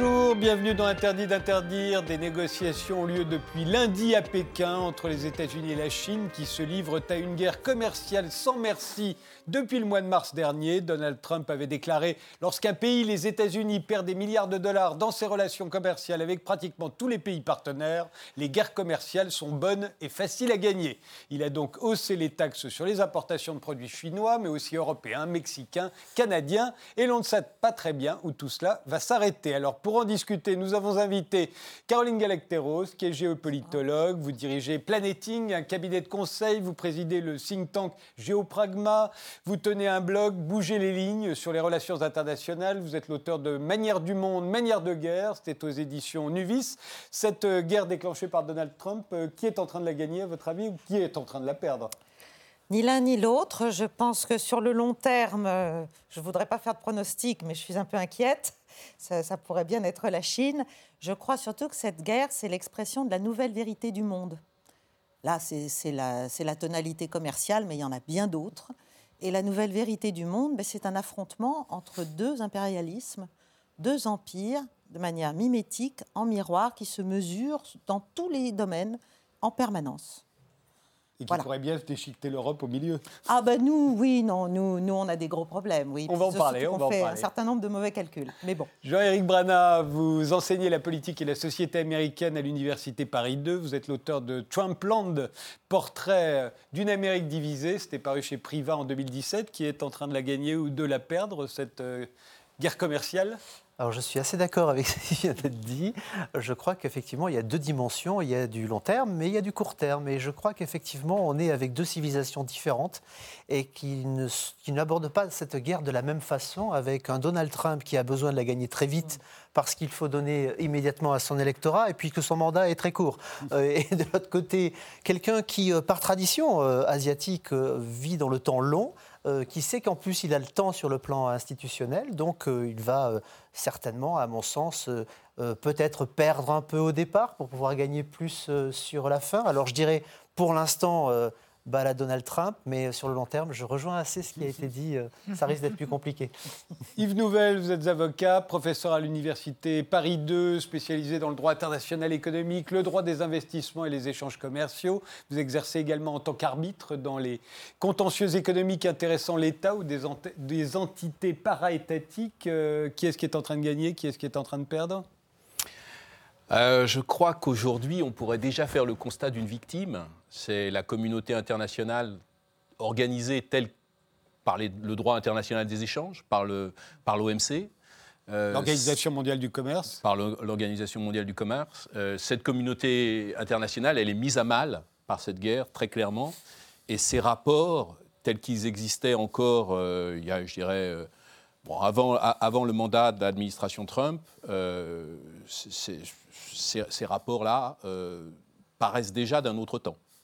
Bonjour, bienvenue dans Interdit d'interdire. Des négociations ont lieu depuis lundi à Pékin entre les États-Unis et la Chine qui se livrent à une guerre commerciale sans merci depuis le mois de mars dernier. Donald Trump avait déclaré lorsqu'un pays, les États-Unis, perd des milliards de dollars dans ses relations commerciales avec pratiquement tous les pays partenaires, les guerres commerciales sont bonnes et faciles à gagner. Il a donc haussé les taxes sur les importations de produits chinois, mais aussi européens, mexicains, canadiens, et l'on ne sait pas très bien où tout cela va s'arrêter. Alors pour en discuter, nous avons invité Caroline Galacteros, qui est géopolitologue. Vous dirigez Planeting, un cabinet de conseil. Vous présidez le think tank Géopragma. Vous tenez un blog Bougez les lignes sur les relations internationales. Vous êtes l'auteur de Manière du monde, Manière de guerre. C'était aux éditions Nuvis. Cette euh, guerre déclenchée par Donald Trump, euh, qui est en train de la gagner à votre avis ou qui est en train de la perdre? Ni l'un ni l'autre. Je pense que sur le long terme, euh, je ne voudrais pas faire de pronostic, mais je suis un peu inquiète ça, pourrait bien être la Chine. Je crois surtout que cette guerre, c'est l'expression de la nouvelle vérité du monde. Là, c'est la, tonalité commerciale, mais il y en a bien d'autres. Et la nouvelle vérité du monde, ben, c'est un affrontement entre deux impérialismes, deux empires, de manière mimétique, en miroir, qui se mesurent dans tous les domaines en permanence et qui pourrait bien déchiqueter l'Europe au milieu. Ah ben nous, oui, non, nous, nous on a des gros problèmes, oui. On va en parler, on, va en fait parler. un certain nombre de mauvais calculs, mais bon. Jean-Éric Brana, vous enseignez la politique et la société américaine à l'Université Paris 2. Vous êtes l'auteur de Trumpland, portrait d'une Amérique divisée. C'était paru chez Priva en 2017, qui est en train de la gagner ou de la perdre, cette euh, guerre commerciale alors je suis assez d'accord avec ce qui vient d'être dit. Je crois qu'effectivement, il y a deux dimensions. Il y a du long terme, mais il y a du court terme. Et je crois qu'effectivement, on est avec deux civilisations différentes et qui, n'abordent pas cette guerre de la même façon, avec un Donald Trump qui a besoin de la gagner très vite parce qu'il faut donner immédiatement à son électorat et puis que son mandat est très court. Euh, et de l'autre côté, quelqu'un qui, euh, par tradition euh, asiatique, vit dans le temps long, qui sait qu'en plus il a le temps sur le plan institutionnel, donc il va certainement, à mon sens, peut-être perdre un peu au départ pour pouvoir gagner plus sur la fin. Alors je dirais, pour l'instant, bah, la Donald Trump, mais sur le long terme, je rejoins assez ce qui a été dit, euh, ça risque d'être plus compliqué. Yves Nouvel, vous êtes avocat, professeur à l'université Paris 2, spécialisé dans le droit international économique, le droit des investissements et les échanges commerciaux. Vous exercez également en tant qu'arbitre dans les contentieux économiques intéressant l'État ou des, des entités para-étatiques. Euh, qui est-ce qui est en train de gagner? Qui est-ce qui est en train de perdre? Euh, je crois qu'aujourd'hui, on pourrait déjà faire le constat d'une victime. C'est la communauté internationale organisée telle par le droit international des échanges, par l'OMC. Euh, L'Organisation mondiale du commerce. Par l'Organisation mondiale du commerce. Euh, cette communauté internationale, elle est mise à mal par cette guerre, très clairement. Et ces rapports, tels qu'ils existaient encore, il y a, je dirais, avant, avant, le mandat de l'administration Trump, ces, rapports-là euh, paraissent déjà d'un autre temps.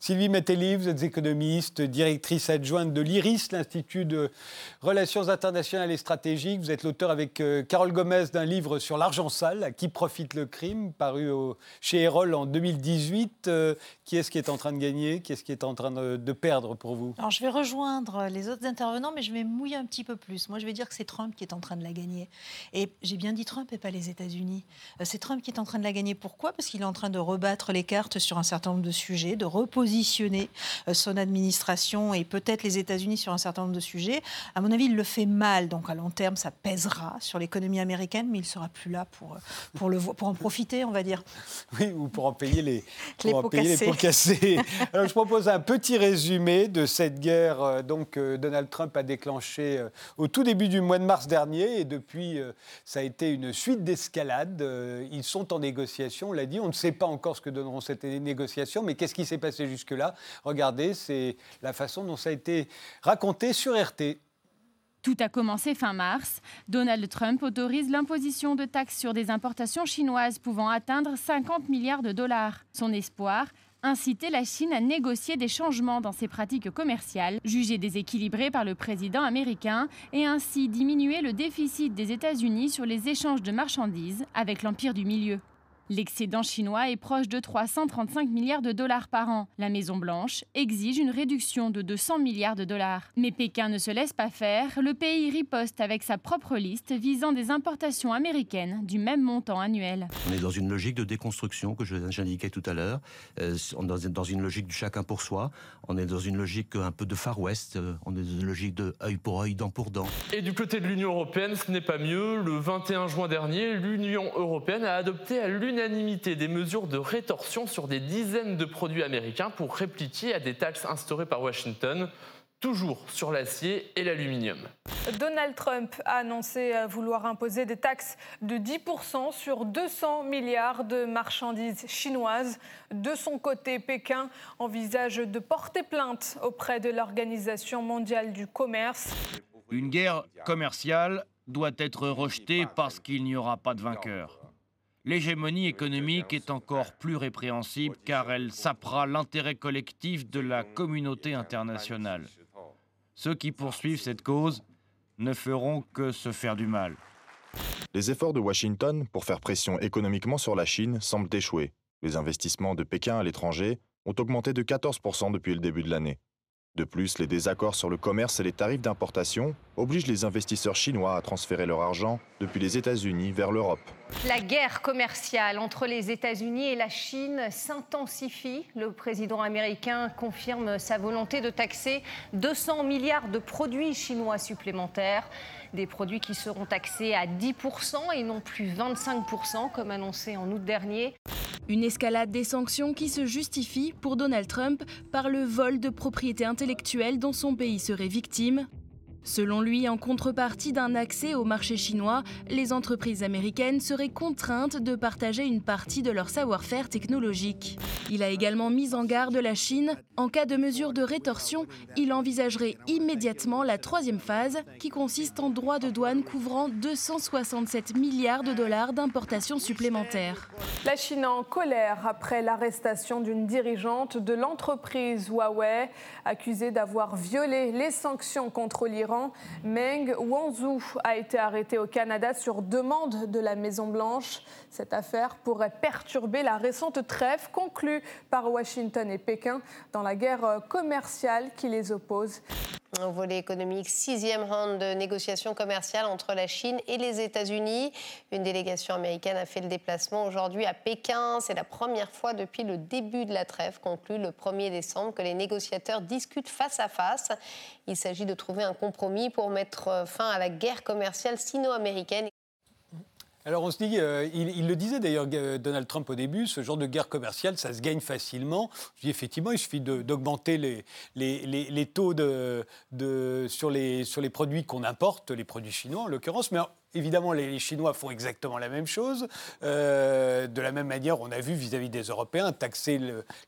Sylvie Metelli, vous êtes économiste, directrice adjointe de l'IRIS, l'Institut de Relations internationales et stratégiques. Vous êtes l'auteur avec euh, Carole Gomez d'un livre sur l'argent sale, à qui profite le crime, paru chez Erol en 2018. Euh, qui est-ce qui est en train de gagner? Qui est-ce qui est en train de, perdre pour vous? Alors je vais rejoindre les autres intervenants, mais je vais mouiller un petit peu plus. Moi, je vais dire que c'est Trump qui est en train de la gagner. Et j'ai bien dit Trump et pas les États-Unis. Euh, c'est Trump qui est en train de la gagner. Pourquoi? Parce qu'il est en train de rebattre les cartes sur un certain nombre de sujets, de reposer positionner euh, son administration et peut-être les États-Unis sur un certain nombre de sujets. À mon avis, il le fait mal. Donc à long terme, ça pèsera sur l'économie américaine, mais il sera plus là pour, euh, pour, le, pour en profiter, on va dire. Oui, ou pour en payer les, les, pots, cassés. Alors je propose un petit résumé de cette guerre euh, donc, que Donald Trump a déclenchée au tout début du mois de mars dernier. Et depuis, ça a été une suite d'escalades. Ils sont en négociation, on l'a dit. On ne sait pas encore ce que donneront cette négociation, mais qu'est-ce qui s'est passé jusque-là. Regardez, c'est la façon dont ça a été raconté sur RT. Tout a commencé fin mars. Donald Trump autorise l'imposition de taxes sur des importations chinoises pouvant atteindre 50 milliards de dollars. Son espoir inciter la Chine à négocier des changements dans ses pratiques commerciales, jugées déséquilibrées par le président américain, et ainsi diminuer le déficit des États-Unis sur les échanges de marchandises avec l'Empire du Milieu. L'excédent chinois est proche de 335 milliards de dollars par an. La Maison-Blanche exige une réduction de 200 milliards de dollars. Mais Pékin ne se laisse pas faire. Le pays riposte avec sa propre liste visant des importations américaines du même montant annuel. On est dans une logique de déconstruction que j'indiquais tout à l'heure. Euh, on est dans une logique du chacun pour soi. On est dans une logique un peu de Far West. Euh, on est dans une logique de œil pour œil, dent pour dent. Et du côté de l'Union européenne, ce n'est pas mieux. Le 21 juin dernier, l'Union européenne a adopté à l'unanimité des mesures de rétorsion sur des dizaines de produits américains pour répliquer à des taxes instaurées par Washington toujours sur l'acier et l'aluminium. Donald Trump a annoncé vouloir imposer des taxes de 10% sur 200 milliards de marchandises chinoises. De son côté, Pékin envisage de porter plainte auprès de l'Organisation mondiale du commerce. Une guerre commerciale doit être rejetée parce qu'il n'y aura pas de vainqueur. L'hégémonie économique est encore plus répréhensible car elle sapera l'intérêt collectif de la communauté internationale. Ceux qui poursuivent cette cause ne feront que se faire du mal. Les efforts de Washington pour faire pression économiquement sur la Chine semblent échouer. Les investissements de Pékin à l'étranger ont augmenté de 14% depuis le début de l'année. De plus, les désaccords sur le commerce et les tarifs d'importation obligent les investisseurs chinois à transférer leur argent depuis les États-Unis vers l'Europe. La guerre commerciale entre les États-Unis et la Chine s'intensifie. Le président américain confirme sa volonté de taxer 200 milliards de produits chinois supplémentaires. Des produits qui seront taxés à 10% et non plus 25% comme annoncé en août dernier. Une escalade des sanctions qui se justifie pour Donald Trump par le vol de propriété intellectuelle dont son pays serait victime. Selon lui, en contrepartie d'un accès au marché chinois, les entreprises américaines seraient contraintes de partager une partie de leur savoir-faire technologique. Il a également mis en garde la Chine. En cas de mesure de rétorsion, il envisagerait immédiatement la troisième phase, qui consiste en droits de douane couvrant 267 milliards de dollars d'importations supplémentaires. La Chine en colère après l'arrestation d'une dirigeante de l'entreprise Huawei, accusée d'avoir violé les sanctions contre l'Iran Meng Wanzhou a été arrêté au Canada sur demande de la Maison-Blanche. Cette affaire pourrait perturber la récente trêve conclue par Washington et Pékin dans la guerre commerciale qui les oppose. Un volet économique, sixième round de négociations commerciales entre la Chine et les États-Unis. Une délégation américaine a fait le déplacement aujourd'hui à Pékin. C'est la première fois depuis le début de la trêve conclue le 1er décembre que les négociateurs discutent face à face. Il s'agit de trouver un compromis pour mettre fin à la guerre commerciale sino-américaine. Alors on se dit, euh, il, le disait d'ailleurs Donald Trump au début, ce genre de guerre commerciale, ça se gagne facilement. Je dis effectivement, il suffit d'augmenter les, les, les, taux de, de, sur, les, sur les produits qu'on importe, les produits chinois en l'occurrence, mais Évidemment, les Chinois font exactement la même chose. Euh, de la même manière, on a vu vis-à-vis des Européens taxer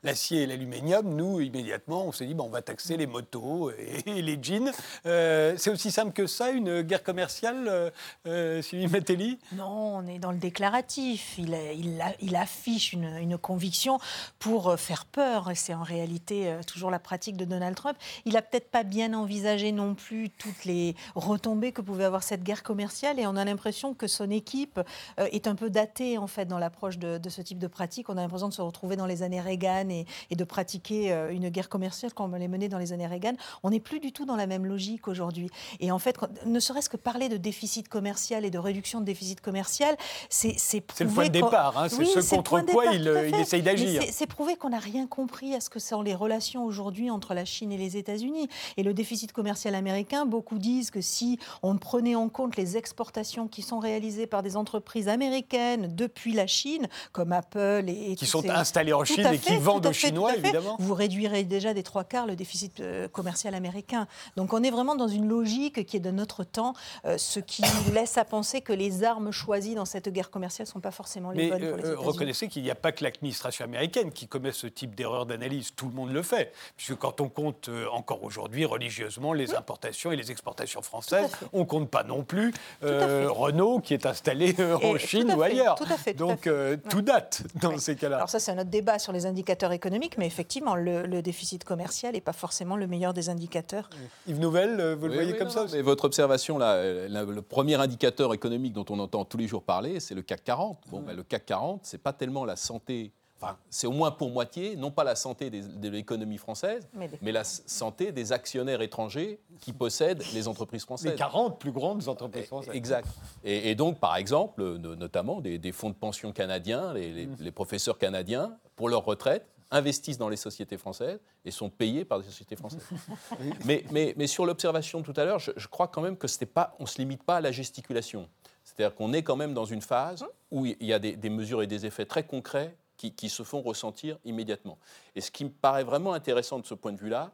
l'acier et l'aluminium. Nous, immédiatement, on s'est dit, bon, on va taxer les motos et, les jeans. Euh, c'est aussi simple que ça, une guerre commerciale, euh, Sylvie Matelli Non, on est dans le déclaratif. Il, affiche une, conviction pour faire peur. C'est en réalité toujours la pratique de Donald Trump. Il n'a peut-être pas bien envisagé non plus toutes les retombées que pouvait avoir cette guerre commerciale. On a l'impression que son équipe euh, est un peu datée en fait dans l'approche de, ce type de pratique. On a l'impression de se retrouver dans les années Reagan et, de pratiquer euh, une guerre commerciale comme on l'a menée dans les années Reagan. On n'est plus du tout dans la même logique aujourd'hui. Et en fait, ne serait-ce que parler de déficit commercial et de réduction de déficit commercial, c'est c'est le point de départ. Hein, c'est ce contre quoi il, il, essaye d'agir. C'est prouver qu'on n'a rien compris à ce que sont les relations aujourd'hui entre la Chine et les États-Unis. Et le déficit commercial américain, beaucoup disent que si on prenait en compte les exportations qui sont réalisées par des entreprises américaines depuis la Chine, comme Apple et, qui sont installées en Chine et qui vendent aux Chinois, évidemment. Vous réduirez déjà des trois quarts le déficit euh, commercial américain. Donc on est vraiment dans une logique qui est de notre temps, euh, ce qui laisse à penser que les armes choisies dans cette guerre commerciale ne sont pas forcément les bonnes pour les euh, reconnaissez qu'il n'y a pas que l'administration américaine qui commet ce type d'erreur d'analyse. Tout le monde le fait, puisque quand on compte encore aujourd'hui religieusement les importations et les exportations françaises, on ne compte pas non plus euh, Renault qui est installé euh, en Et- Chine ou ailleurs. tout à fait, tout à Donc fait. euh, tout Ouais. date dans ces cas-là. Alors ça, c'est un autre débat sur les indicateurs économiques, mais effectivement, le, le déficit commercial n'est pas forcément le meilleur des indicateurs. Yves Nouvelle, euh, vous le voyez oui, comme non, ça mais votre observation, là, euh, la- le premier indicateur économique dont on entend tous les jours parler, c'est le CAC 40. Bon, ben, le CAC 40, c'est pas tellement la santé, enfin, c'est au moins pour moitié, non pas la santé des- de l'économie française, Mais des- mais la santé des actionnaires étrangers qui possèdent les entreprises françaises. Les 40 plus grandes entreprises françaises. Exact. Et, et donc, par exemple, no- notamment des, des fonds de pension canadiens, les, les- les professeurs canadiens, pour leur retraite, investissent dans les sociétés françaises et sont payés par des sociétés françaises. mais, mais- mais sur l'observation tout à l'heure, je, je crois quand même que c'était pas, on ne se limite pas à la gesticulation. C'est-à-dire qu'on est quand même dans une phase où il y a des, des mesures et des effets très concrets qui, se font ressentir immédiatement. Et ce qui me paraît vraiment intéressant de ce point de vue-là,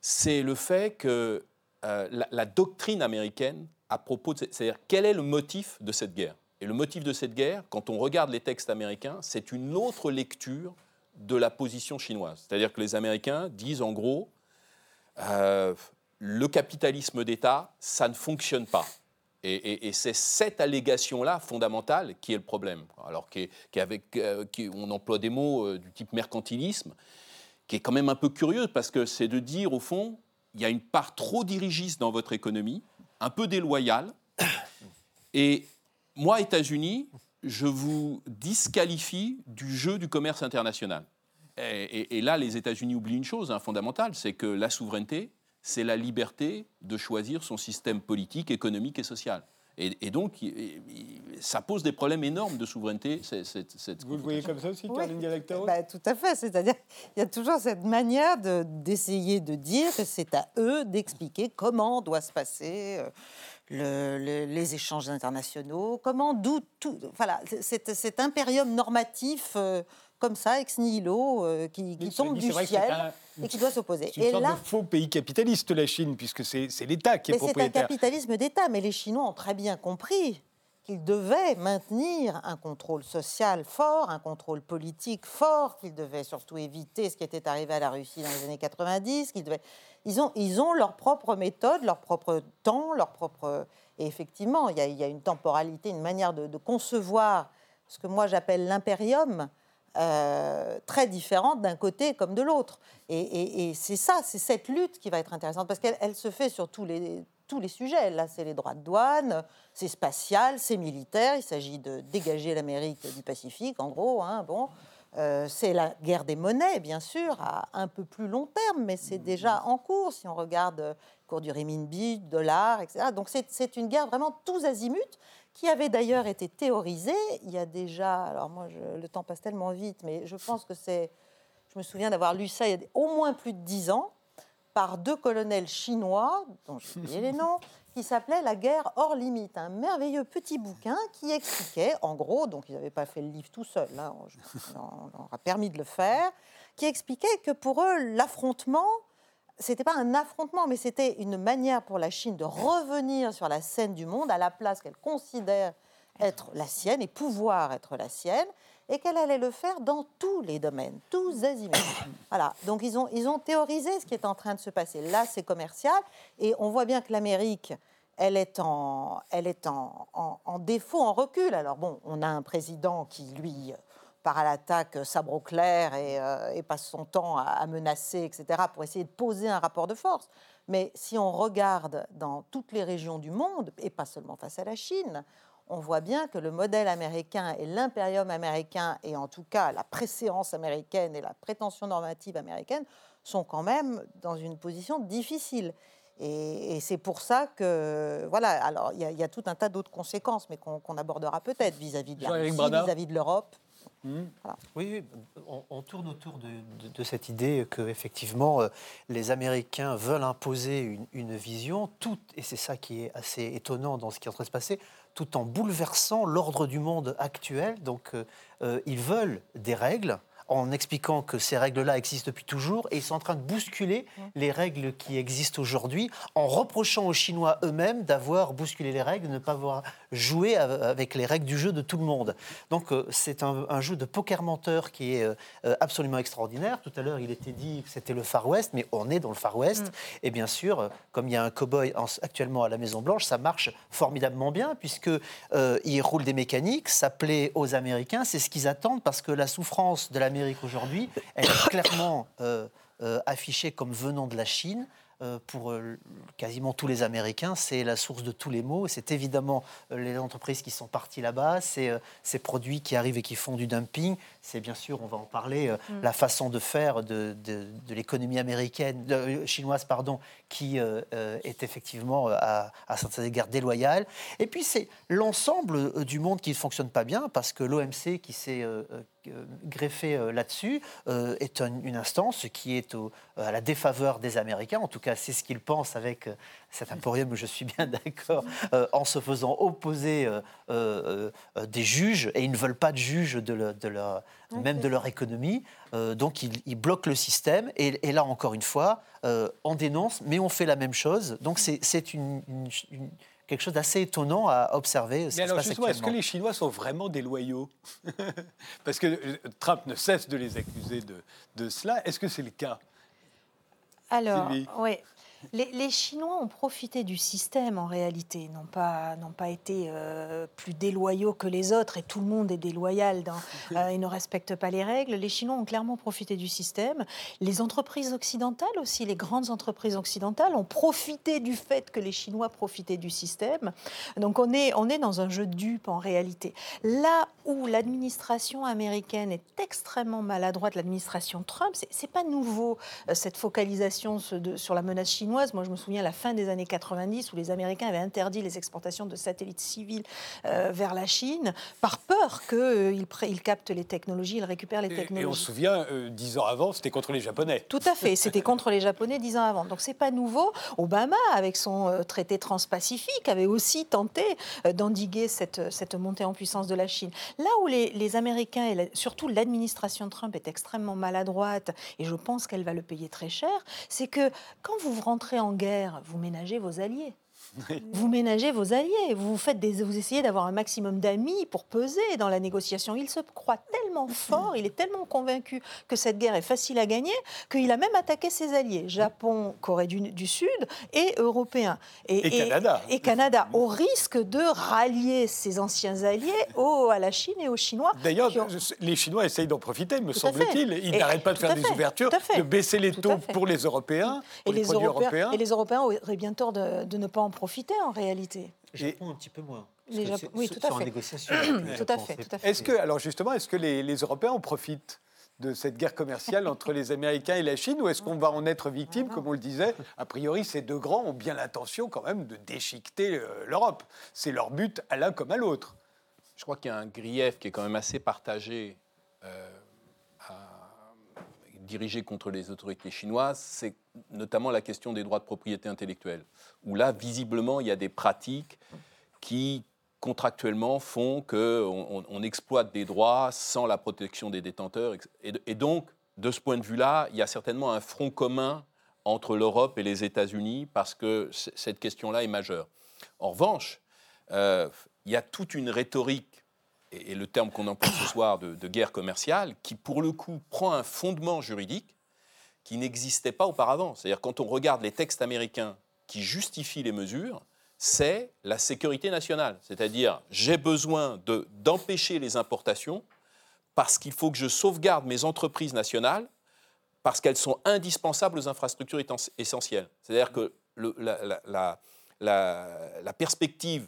c'est le fait que euh, la, doctrine américaine à propos de... C'est-à-dire quel est le motif de cette guerre? Et le motif de cette guerre, quand on regarde les textes américains, c'est une autre lecture de la position chinoise. C'est-à-dire que les Américains disent en gros, euh, le capitalisme d'État, ça ne fonctionne pas. Et, c'est cette allégation-là fondamentale qui est le problème. Alors qu'avec, euh, emploie des mots euh, du type mercantilisme, qui est quand même un peu curieux parce que c'est de dire au fond, il y a une part trop dirigiste dans votre économie, un peu déloyale, et moi, États-Unis, je vous disqualifie du jeu du commerce international. Et là, les États-Unis oublient une chose hein, fondamentale, c'est que la souveraineté, c'est la liberté de choisir son système politique, économique et social. Et, et donc, ça pose des problèmes énormes de souveraineté. cette Vous le voyez comme ça aussi, Oui. Caroline Galacteros Bah, tout à fait. C'est-à-dire, il y a toujours cette manière de- d'essayer de, dire que c'est à eux d'expliquer comment doit se passer euh, le- le- les échanges internationaux, comment, d'où tout. Voilà, c'est cet impérium normatif euh, comme ça, ex nihilo, euh, qui, Oui, tombe dit, du ciel un- et qui doit s'opposer. C'est une Et sorte là, de faux pays capitaliste, la Chine, puisque c'est c'est l'État qui est mais c'est un propriétaire. capitalisme d'État. Mais les Chinois ont très bien compris qu'ils devaient maintenir un contrôle social fort, un contrôle politique fort, qu'ils devaient surtout éviter ce qui était arrivé à la Russie dans les années 90. Qu'ils devaient... ils, ont, ils ont leur propre méthode, leur propre temps, leur propre... Et effectivement, il y a, il y a une temporalité, une manière de, de concevoir ce que moi j'appelle l'impérium, euh, très différente d'un côté comme de l'autre. Et, c'est ça, c'est cette lutte qui va être intéressante, parce qu'elle elle se fait sur tous les, tous les sujets. Là, c'est les droits de douane, c'est spatial, c'est militaire, il s'agit de dégager l'Amérique du Pacifique, en gros. hein, bon. Euh, c'est la guerre des monnaies, bien sûr, à un peu plus long terme, mais c'est déjà en cours, si on regarde euh, le cours du renminbi, dollar, etc. Donc c'est une guerre vraiment tous azimuts, qui avait d'ailleurs été théorisée il y a déjà, alors moi le temps passe tellement vite, mais je pense que c'est, je me souviens d'avoir lu ça il y a au moins plus de dix ans, par deux colonels chinois, dont j'ai oublié les noms, qui s'appelait La guerre hors limite, un merveilleux petit bouquin qui expliquait, en gros, donc ils n'avaient pas fait le livre tout seul, je- on leur a permis de le faire, qui expliquait que pour eux, l'affrontement, c'était pas un affrontement, mais c'était une manière pour la Chine de revenir sur la scène du monde à la place qu'elle considère être la sienne et pouvoir être la sienne, et qu'elle allait le faire dans tous les domaines, tous azimuts. Voilà. Donc ils ont, ils ont théorisé ce qui est en train de se passer. Là, c'est commercial, et on voit bien que l'Amérique, elle est, en, elle est en, en- en défaut, en recul. Alors bon, on a un président qui, lui, part à l'attaque euh, sabre au clair et, euh, et passe son temps à, à menacer, etc., pour essayer de poser un rapport de force. Mais si on regarde dans toutes les régions du monde, et pas seulement face à la Chine, on voit bien que le modèle américain et l'impérium américain, et en tout cas la préséance américaine et la prétention normative américaine, sont quand même dans une position difficile. Et, et c'est pour ça que, voilà, alors il y, a- il y a tout un tas d'autres conséquences, mais qu'on abordera peut-être vis-à-vis de la Russie, Bradin. vis-à-vis de l'Europe. Oui, on, tourne autour de, cette idée que effectivement euh, les Américains veulent imposer une, une vision, tout, et c'est ça qui est assez étonnant dans ce qui est en train de se passer, tout en bouleversant l'ordre du monde actuel. Donc, euh, euh, ils veulent des règles en expliquant que ces règles-là existent depuis toujours et ils sont en train de bousculer les règles qui existent aujourd'hui en reprochant aux Chinois eux-mêmes d'avoir bousculé les règles, de ne pas avoir joué av- avec les règles du jeu de tout le monde. Donc euh, c'est un, un jeu de poker menteur qui est euh, euh, absolument extraordinaire. Tout à l'heure, il était dit que c'était le Far West, mais on est dans le Far West. Et bien sûr, comme il y a un cow-boy en- actuellement à la Maison Blanche, ça marche formidablement bien puisque euh, il roule des mécaniques, ça plaît aux Américains, c'est ce qu'ils attendent parce que la souffrance de l'Amérique aujourd'hui, elle est clairement euh, euh, affichée comme venant de la Chine. Euh, pour quasiment tous les Américains, c'est la source de tous les maux. C'est évidemment les entreprises qui sont parties là-bas, c'est ces produits qui arrivent et qui font du dumping. C'est bien sûr, on va en parler, Mm. la façon de faire de, de- de l'économie américaine, de- chinoise, pardon, qui est effectivement à, à certains égards déloyale. Et puis c'est l'ensemble du monde qui ne fonctionne pas bien, parce que l'OMC qui s'est greffé euh, là-dessus euh, est un- une instance qui est au- à la défaveur des Américains. En tout cas, c'est ce qu'ils pensent avec euh, cet emporium où je suis bien d'accord, en se faisant opposer des juges, et ils ne veulent pas de juges de, le- de leur, même de leur économie. Donc ils, ils bloquent le système, et, et là encore une fois, on dénonce, mais on fait la même chose. Donc c'est c'est une- une- une- quelque chose d'assez étonnant à observer. Mais alors justement, est-ce que les Chinois sont vraiment des loyaux Parce que euh, Trump ne cesse de les accuser de, de cela. Est-ce que c'est le cas Alors, oui. Les, les Chinois ont profité du système en réalité, n'ont pas, n'ont pas été euh, plus déloyaux que les autres et tout le monde est déloyal, dans, euh, ils ne respectent pas les règles. Les Chinois ont clairement profité du système. Les entreprises occidentales aussi, les grandes entreprises occidentales ont profité du fait que les Chinois profitaient du système. Donc on est, on est dans un jeu de dupes en réalité. Là où l'administration américaine est extrêmement maladroite, l'administration Trump, c'est, c'est pas nouveau euh, cette focalisation sur la menace chinoise. Moi, je me souviens à la fin des années 90 où les Américains avaient interdit les exportations de satellites civils euh, vers la Chine par peur qu'ils ils captent les technologies, ils récupèrent les technologies. Et on se souvient, euh, dix ans avant, c'était contre les Japonais. Tout à fait. C'était contre les Japonais dix ans avant. Donc c'est pas nouveau. Obama, avec son euh, traité transpacifique, avait aussi tenté euh, d'endiguer cette, cette montée en puissance de la Chine. Là où les, les Américains et la- surtout l'administration Trump est extrêmement maladroite, et je pense qu'elle va le payer très cher, c'est que quand vous rentrez en guerre, vous ménagez vos alliés. Vous ménagez vos alliés, vous, faites des, vous essayez d'avoir un maximum d'amis pour peser dans la négociation. Il se croit tellement fort, il est tellement convaincu que cette guerre est facile à gagner, qu'il a même attaqué ses alliés, Japon, Corée du, du Sud et Européens. Et Canada. Et Canada, au risque de rallier ses anciens alliés au, à la Chine et aux Chinois. D'ailleurs, ont- les Chinois essayent d'en profiter, me semble-t-il. Ils n'arrêtent pas de faire des ouvertures, de baisser les taux pour les Européens, et pour les, les, produits Européens, européens. et les Européens auraient bien tort de, de ne pas en profiter en réalité. Japon un petit peu moins. Parce Les que Japo- c'est- oui, tout à en fait. négociation. tout à fait, tout à fait. Est-ce que, alors justement, est-ce que les, les Européens en profitent de cette guerre commerciale entre les Américains et la Chine ou est-ce qu'on va en être victime, comme on le disait? A priori, ces deux grands ont bien l'intention quand même de déchiqueter euh, l'Europe. C'est leur but à l'un comme à l'autre. Je crois qu'il y a un grief qui est quand même assez partagé, euh, à- dirigé contre les autorités chinoises, c'est notamment la question des droits de propriété intellectuelle, où là, visiblement, il y a des pratiques qui, contractuellement, font qu'on on, exploite des droits sans la protection des détenteurs. Et, donc, de ce point de vue-là, il y a certainement un front commun entre l'Europe et les États-Unis parce que cette question-là est majeure. En revanche, euh, il y a toute une rhétorique, et, le terme qu'on emploie ce soir de, guerre commerciale, qui pour le coup prend un fondement juridique qui n'existait pas auparavant. C'est-à-dire quand on regarde les textes américains qui justifient les mesures, c'est la sécurité nationale. C'est-à-dire j'ai besoin de- d'empêcher les importations parce qu'il faut que je sauvegarde mes entreprises nationales parce qu'elles sont indispensables aux infrastructures essentielles. C'est-à-dire que la perspective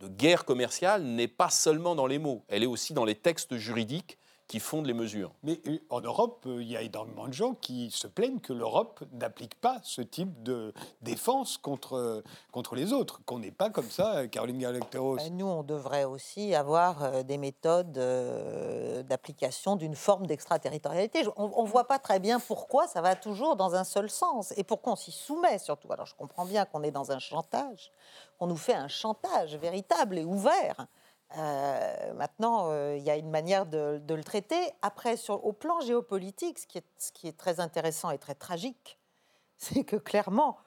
de guerre commerciale n'est pas seulement dans les mots, elle est aussi dans les textes juridiques qui fondent les mesures. Mais euh, en Europe, euh, il y a énormément de gens qui se plaignent que l'Europe n'applique pas ce type de défense contre, euh, contre les autres, qu'on n'est pas comme ça, Caroline Galacteros. Euh, Nous, on devrait aussi avoir des méthodes d'application d'une forme d'extraterritorialité. On ne voit pas très bien pourquoi ça va toujours dans un seul sens et pourquoi on s'y soumet surtout. Alors je comprends bien qu'on est dans un chantage, qu'on nous fait un chantage véritable et ouvert. Euh, maintenant, euh, il y a une manière de, le traiter. Après, au plan géopolitique, ce qui, est, ce qui est très intéressant et très tragique, c'est que clairement,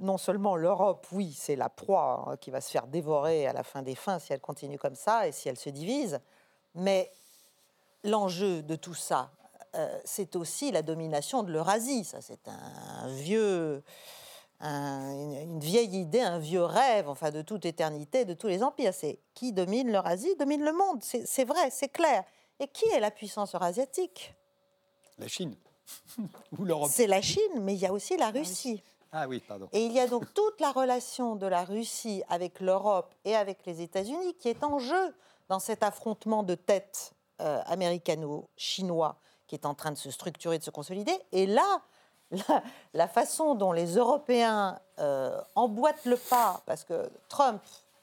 non seulement l'Europe, oui, c'est la proie hein, qui va se faire dévorer à la fin des fins si elle continue comme ça et si elle se divise, mais l'enjeu de tout ça, euh, c'est aussi la domination de l'Eurasie. Ça, c'est un vieux, un- une, vieille idée, un vieux rêve, enfin, de toute éternité, de tous les empires. C'est qui domine l'Eurasie, domine le monde. C'est vrai, c'est clair. Et qui est la puissance eurasiatique? La Chine ou l'Europe C'est la Chine, mais il y a aussi la Russie. Ah oui, pardon. Et il y a donc toute la relation de la Russie avec l'Europe et avec les États-Unis qui est en jeu dans cet affrontement de tête euh, américano-chinois qui est en train de se structurer, de se consolider. Et là, la, façon dont les Européens euh, emboîtent le pas, parce que Trump,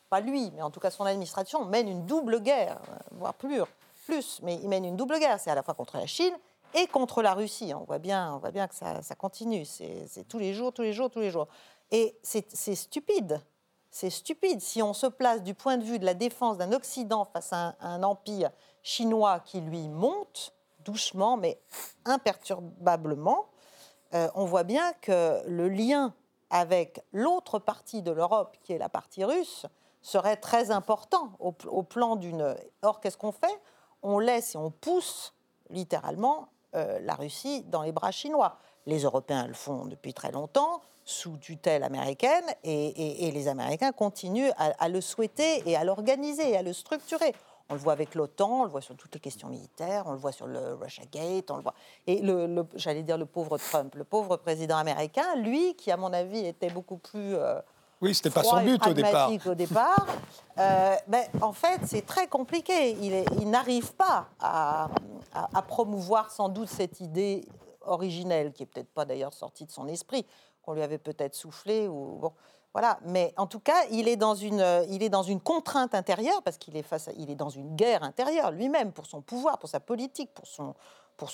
pas lui, mais en tout cas son administration, mène une double guerre, euh, voire plus, plus, mais il mène une double guerre. C'est à la fois contre la Chine et contre la Russie. On voit bien, on voit bien que ça, continue. C'est tous les jours, tous les jours, tous les jours. Et c'est stupide. C'est stupide. Si on se place du point de vue de la défense d'un Occident face à un empire chinois qui lui monte doucement, mais imperturbablement, euh, on voit bien que le lien avec l'autre partie de l'Europe, qui est la partie russe, serait très important au, plan d'une... Or, qu'est-ce qu'on fait? On laisse et on pousse littéralement euh, la Russie dans les bras chinois. Les Européens le font depuis très longtemps, sous tutelle américaine, et les Américains continuent à, à le souhaiter et à l'organiser, et à le structurer. On le voit avec l'OTAN, on le voit sur toutes les questions militaires, on le voit sur le Russia Gate, on le voit. Et le, le- j'allais dire le pauvre Trump, le pauvre président américain, lui, qui à mon avis était beaucoup plus euh, Oui, c'était pas son but au départ. au départ, euh, ben, en fait, c'est très compliqué. Il, n'arrive pas à, à- à promouvoir sans doute cette idée originelle, qui est peut-être pas d'ailleurs sortie de son esprit, qu'on lui avait peut-être soufflé ou bon. Voilà, mais en tout cas, il est dans une, euh, il est dans une contrainte intérieure parce qu'il est face, à- il est dans une guerre intérieure lui-même pour son pouvoir, pour sa politique, pour son,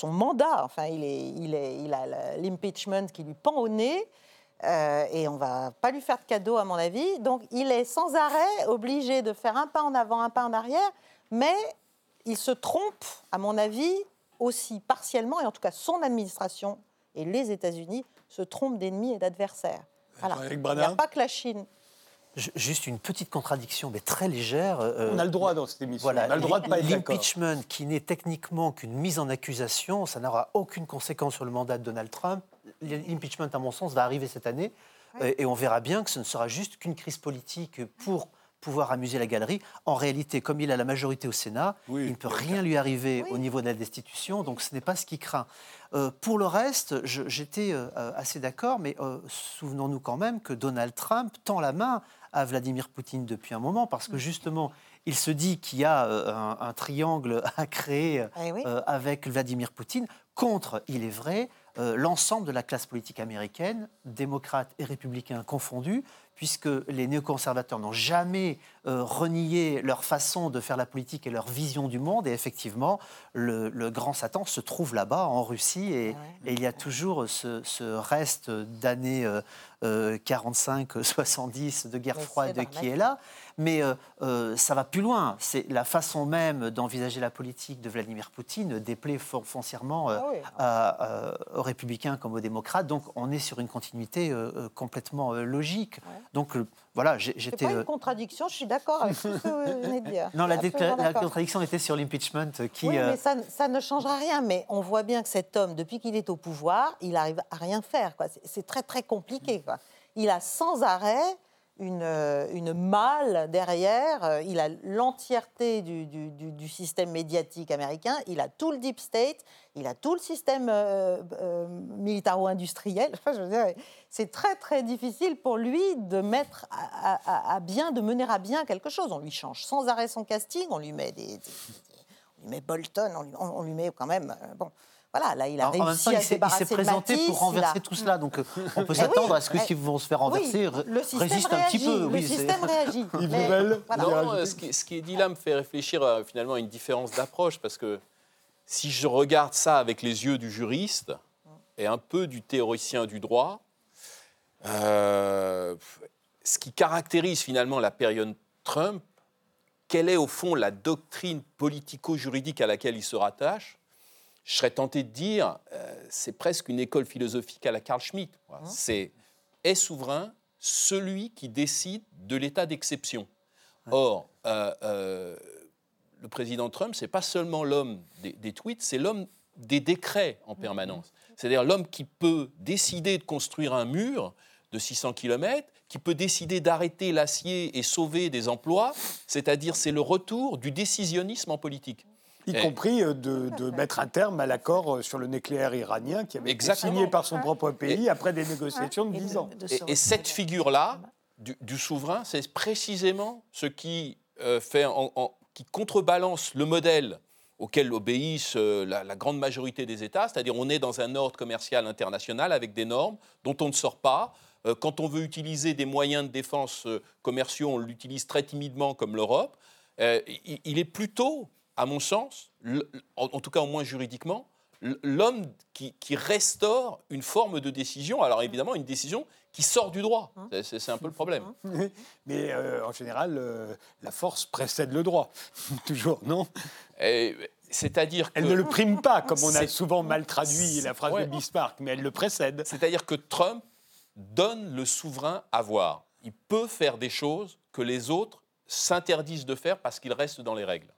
mandat. Enfin, il a l'impeachment qui lui pend au nez. Euh, et on va pas lui faire de cadeau, à mon avis. Donc, il est sans arrêt obligé de faire un pas en avant, un pas en arrière, mais il se trompe, à mon avis, aussi partiellement, et en tout cas son administration et les États-Unis se trompent d'ennemis et d'adversaires. Voilà. Il n'y a pas que la Chine. Ju- Juste une petite contradiction, mais très légère. euh, On a le droit dans cette émission. Voilà, on a le droit de pas être l'impeachment qui n'est techniquement qu'une mise en accusation, ça n'aura aucune conséquence sur le mandat de Donald Trump. L'impeachment, à mon sens, va arriver cette année et on verra bien que ce ne sera juste qu'une crise politique pour pouvoir amuser la galerie. En réalité, comme il a la majorité au Sénat, il ne peut rien lui arriver au niveau de la destitution, donc ce n'est pas ce qui craint. Euh, pour le reste, j'étais euh, assez d'accord, mais euh, souvenons-nous quand même que Donald Trump tend la main à Vladimir Poutine depuis un moment, parce que justement, il se dit qu'il y a euh, un, un triangle à créer Eh oui. euh, avec Vladimir Poutine contre, il est vrai, euh, l'ensemble de la classe politique américaine, démocrates et républicains confondus, puisque les néoconservateurs n'ont jamais euh, renié leur façon de faire la politique et leur vision du monde. Et effectivement, le, le grand Satan se trouve là-bas, en Russie, et, et il y a toujours ce, ce reste d'années euh, euh, 45-70 de guerre froide qui est là. Mais euh, euh, ça va plus loin. C'est la façon même d'envisager la politique de Vladimir Poutine déplaît foncièrement euh, Ah oui. à- à- aux républicains comme aux démocrates. Donc on est sur une continuité complètement logique. Donc voilà, j'étais. pas une contradiction, je suis d'accord avec tout ce que vous venez de dire. non, la, contradiction était sur l'impeachment qui. Oui, mais ça, ça ne changera rien. Mais on voit bien que cet homme, depuis qu'il est au pouvoir, il arrive à rien faire. C'est- C'est très, très compliqué. quoi. Il a sans arrêt une, euh, une malle derrière. euh, Il a l'entièreté du, du- du- système médiatique américain. Il a tout le deep state. Il a tout le système euh, militaro-industriel. Enfin, c'est très, très difficile pour lui de mettre à, bien, de mener à bien quelque chose. On lui change sans arrêt son casting. On lui met des- on lui met Bolton, on lui, on- lui met quand même. bon, voilà, là, il a en- en même réussi temps, à il se s'est- il s'est présenté Matisse, pour renverser a- tout cela. Donc euh, on peut s'attendre oui, à ce que ceux qui vont se faire renverser oui, le système résistent un petit réagit, peu. Le oui, système réagit. Mais- voilà. vous Non, euh, ce, qui, ce qui est dit là me fait réfléchir euh, finalement à une différence d'approche parce que si je regarde ça avec les yeux du juriste et un peu du théoricien du droit, euh, ce qui caractérise finalement la période Trump, quelle est au fond la doctrine politico-juridique à laquelle il se rattache, je serais tenté de dire, euh, c'est presque une école philosophique à la Carl Schmitt. Hein C'est est souverain celui qui décide de l'état d'exception. Or, euh, euh, le président Trump, c'est pas seulement l'homme des, des tweets, c'est l'homme des décrets en permanence. C'est-à-dire l'homme qui peut décider de construire un mur de 600 km, qui peut décider d'arrêter l'acier et sauver des emplois, c'est-à-dire c'est le retour du décisionnisme en politique. Y Et- compris euh, de, de mettre un terme à l'accord euh, sur le nucléaire iranien qui avait été signé par son propre pays après des négociations de 10 ans. Et, et cette figure-là du, du souverain, c'est précisément ce qui euh, fait, en- en- qui contrebalance le modèle auquel obéissent euh, la, la grande majorité des États, c'est-à-dire on est dans un ordre commercial international avec des normes dont on ne sort pas. Euh, quand on veut utiliser des moyens de défense euh, commerciaux, on l'utilise très timidement comme l'Europe. Euh, il, il est plutôt, à mon sens, le- en, en tout cas au moins juridiquement, l'homme qui, qui restaure une forme de décision, alors évidemment une décision qui sort du droit. C'est- C'est un peu le problème. Mais euh, en général, euh, la force précède le droit. Toujours, non? Et- C'est-à-dire Elle ne le prime pas, comme on a souvent mal traduit la phrase Ouais. de Bismarck, mais elle le précède. C'est-à-dire que Trump donne le souverain à voir. Il peut faire des choses que les autres s'interdisent de faire parce qu'il reste dans les règles.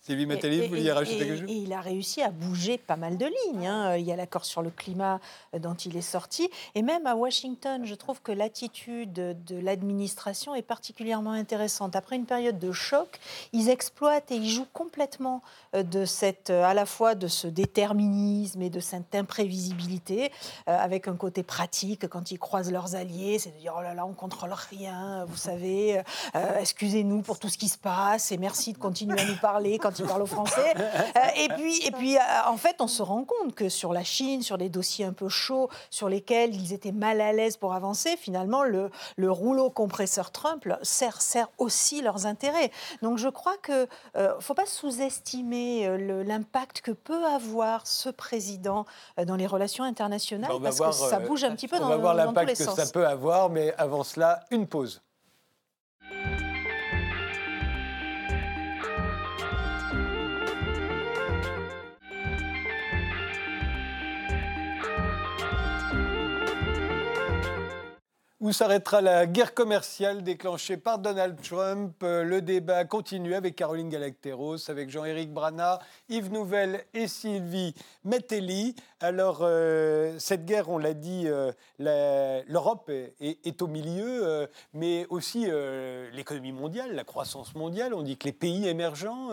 Sylvie vous vouliez rajouter quelque chose et il a réussi à bouger pas mal de lignes. hein. Il y a l'accord sur le climat euh, dont il est sorti. Et même à Washington, je trouve que l'attitude de l'administration est particulièrement intéressante. Après une période de choc, ils exploitent et ils jouent complètement de cette, euh, à la fois de ce déterminisme et de cette imprévisibilité, euh, avec un côté pratique quand ils croisent leurs alliés, c'est de dire oh là là, on contrôle rien, vous savez, euh, excusez-nous pour tout ce qui se passe et merci de continuer à nous parler quand ils parlent au français. Euh, et puis, et puis euh, en fait, on se rend compte que sur la Chine, sur des dossiers un peu chauds, sur lesquels ils étaient mal à l'aise pour avancer, finalement, le, le rouleau compresseur Trump sert, sert aussi leurs intérêts. Donc je crois qu'il ne faut pas sous-estimer euh, l'impact que peut avoir ce président euh, dans les relations internationales, On va parce voir, que ça euh, bouge un petit peu On dans, va voir dans tous les l'impact que sens. ça peut avoir, mais avant cela, une pause. Où s'arrêtera la guerre commerciale déclenchée par Donald Trump Euh, Le débat continue avec Caroline Galacteros, avec Jean-Éric Brana, Yves Nouvelle et Sylvie Mettelli. Alors, euh, cette guerre, on l'a dit, euh, l'Europe est, au milieu, mais aussi l'économie mondiale, la croissance mondiale. On dit que les pays émergents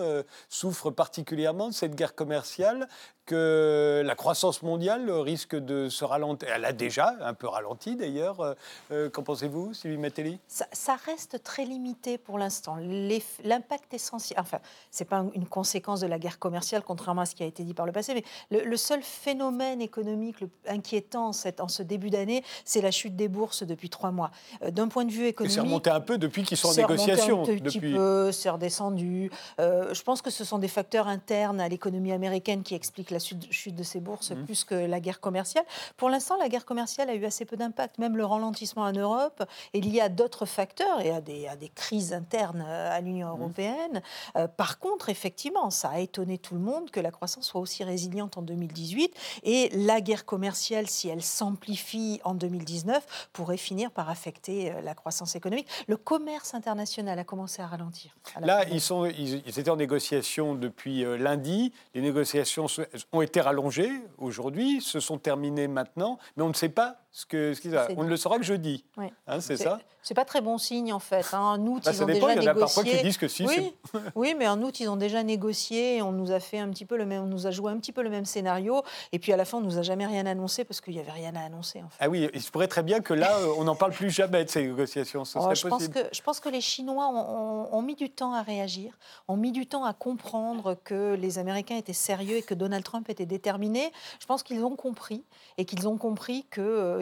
souffrent particulièrement de cette guerre commerciale, que la croissance mondiale risque de se ralentir. Elle a déjà un peu ralenti d'ailleurs. Euh, euh, Qu'en pensez-vous, Sylvie Mettelli Ça, ça reste très limité pour l'instant. L'impact essentiel, enfin, c'est pas une conséquence de la guerre commerciale, contrairement à ce qui a été dit par le passé, mais le, le seul phénomène économique le inquiétant en, cette- en ce début d'année, c'est la chute des bourses depuis trois mois. Euh, D'un point de vue économique, c'est remonté un peu depuis qu'ils sont en négociation. Un petit depuis... peu, c'est redescendu. Euh, je pense que ce sont des facteurs internes à l'économie américaine qui expliquent la chute, chute de ces bourses Mhm. plus que la guerre commerciale. Pour l'instant, la guerre commerciale a eu assez peu d'impact. Même le ralentissement en Europe est lié à d'autres facteurs et à des, à des crises internes euh, à l'Union Mhm. européenne. Euh, par contre, effectivement, ça a étonné tout le monde que la croissance soit aussi résiliente en 2018. Et la guerre commerciale, si elle s'amplifie en 2019, pourrait finir par affecter euh, la croissance économique. Le commerce international a commencé à ralentir. à la Là, ils, sont, ils, ils étaient en négociation depuis lundi. Les négociations ont été rallongées aujourd'hui, se sont terminées maintenant, mais on ne sait pas ce que. Ce On ne le saura que jeudi. Oui. Hein, c'est ça C'est pas très bon signe en fait. hein. En août, Bah, ils ont dépend, déjà il y en a négocié. parfois qui disent que si, Oui, oui, mais en août, ils ont déjà négocié. On nous a fait un petit peu le même, on nous a joué un petit peu le même scénario. Et puis à la fin, on nous a jamais rien annoncé parce qu'il y avait rien à annoncer. En fait. Ah oui, il se pourrait très bien que là, euh, on n'en parle plus jamais de ces négociations. Ce Oh, je, pense que, je pense que les Chinois ont, ont- ont mis du temps à réagir, ont mis du temps à comprendre que les Américains étaient sérieux et que Donald Trump était déterminé. Je pense qu'ils ont compris et qu'ils ont compris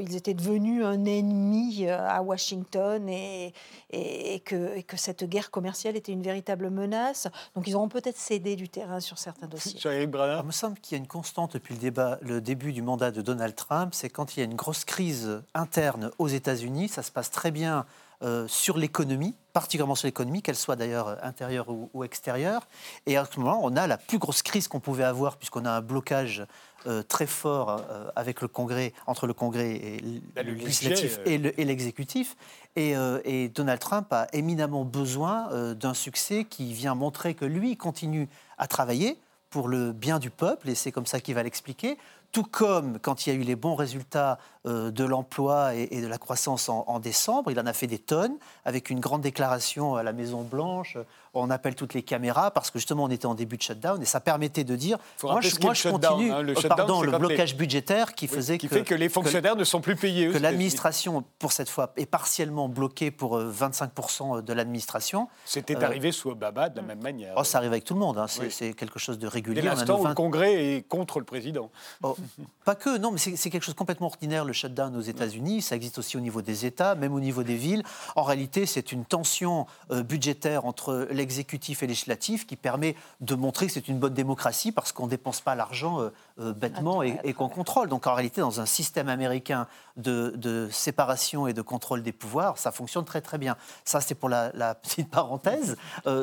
qu'ils étaient devenus un ennemi euh, à Washington et, et- et que, et que cette guerre commerciale était une véritable menace. Donc ils auront peut-être cédé du terrain sur certains dossiers. Jean-Éric Brunner Il me semble qu'il y a une constante depuis le, débat, le début du mandat de Donald Trump, c'est quand il y a une grosse crise interne aux États-Unis, ça se passe très bien euh, sur l'économie, particulièrement sur l'économie, qu'elle soit d'ailleurs intérieure ou, extérieure. Et à ce moment, on a la plus grosse crise qu'on pouvait avoir, puisqu'on a un blocage euh, très fort euh, avec le Congrès, entre le Congrès et Bah, le, le législatif budget, et le- et l'exécutif. Et, et Donald Trump a éminemment besoin d'un succès qui vient montrer que lui continue à travailler pour le bien du peuple, et c'est comme ça qu'il va l'expliquer. Tout comme quand il y a eu les bons résultats de l'emploi et, de la croissance en, décembre, il en a fait des tonnes, avec une grande déclaration à la Maison Blanche. On appelle toutes les caméras parce que justement on était en début de shutdown et ça permettait de dire Faut moi, je, moi, shutdown, continue. hein. Le Euh, shutdown, pardon, le les- blocage budgétaire qui Oui, faisait qui que, fait que les fonctionnaires ne sont plus payés. que l'administration, pour cette fois, est partiellement bloquée pour euh, 25% de l'administration. C'était Euh, arrivé sous Obama de la même manière. Oh, ça arrive avec tout le monde, hein. c'est Oui. quelque chose de Dès régulier. A l'instant où 20 le Congrès est contre le président. Oh, pas que, non, mais c'est c'est quelque chose de complètement ordinaire, le shutdown aux États-Unis. Ça existe aussi au niveau des États, même au niveau des villes. En réalité, c'est une tension euh, budgétaire entre l'exécutif et législatif qui permet de montrer que c'est une bonne démocratie parce qu'on ne dépense pas l'argent euh, euh, bêtement et, qu'on contrôle. Donc en réalité, dans un système américain de, séparation et de contrôle des pouvoirs, ça fonctionne très très bien. Ça, c'est pour la, petite parenthèse.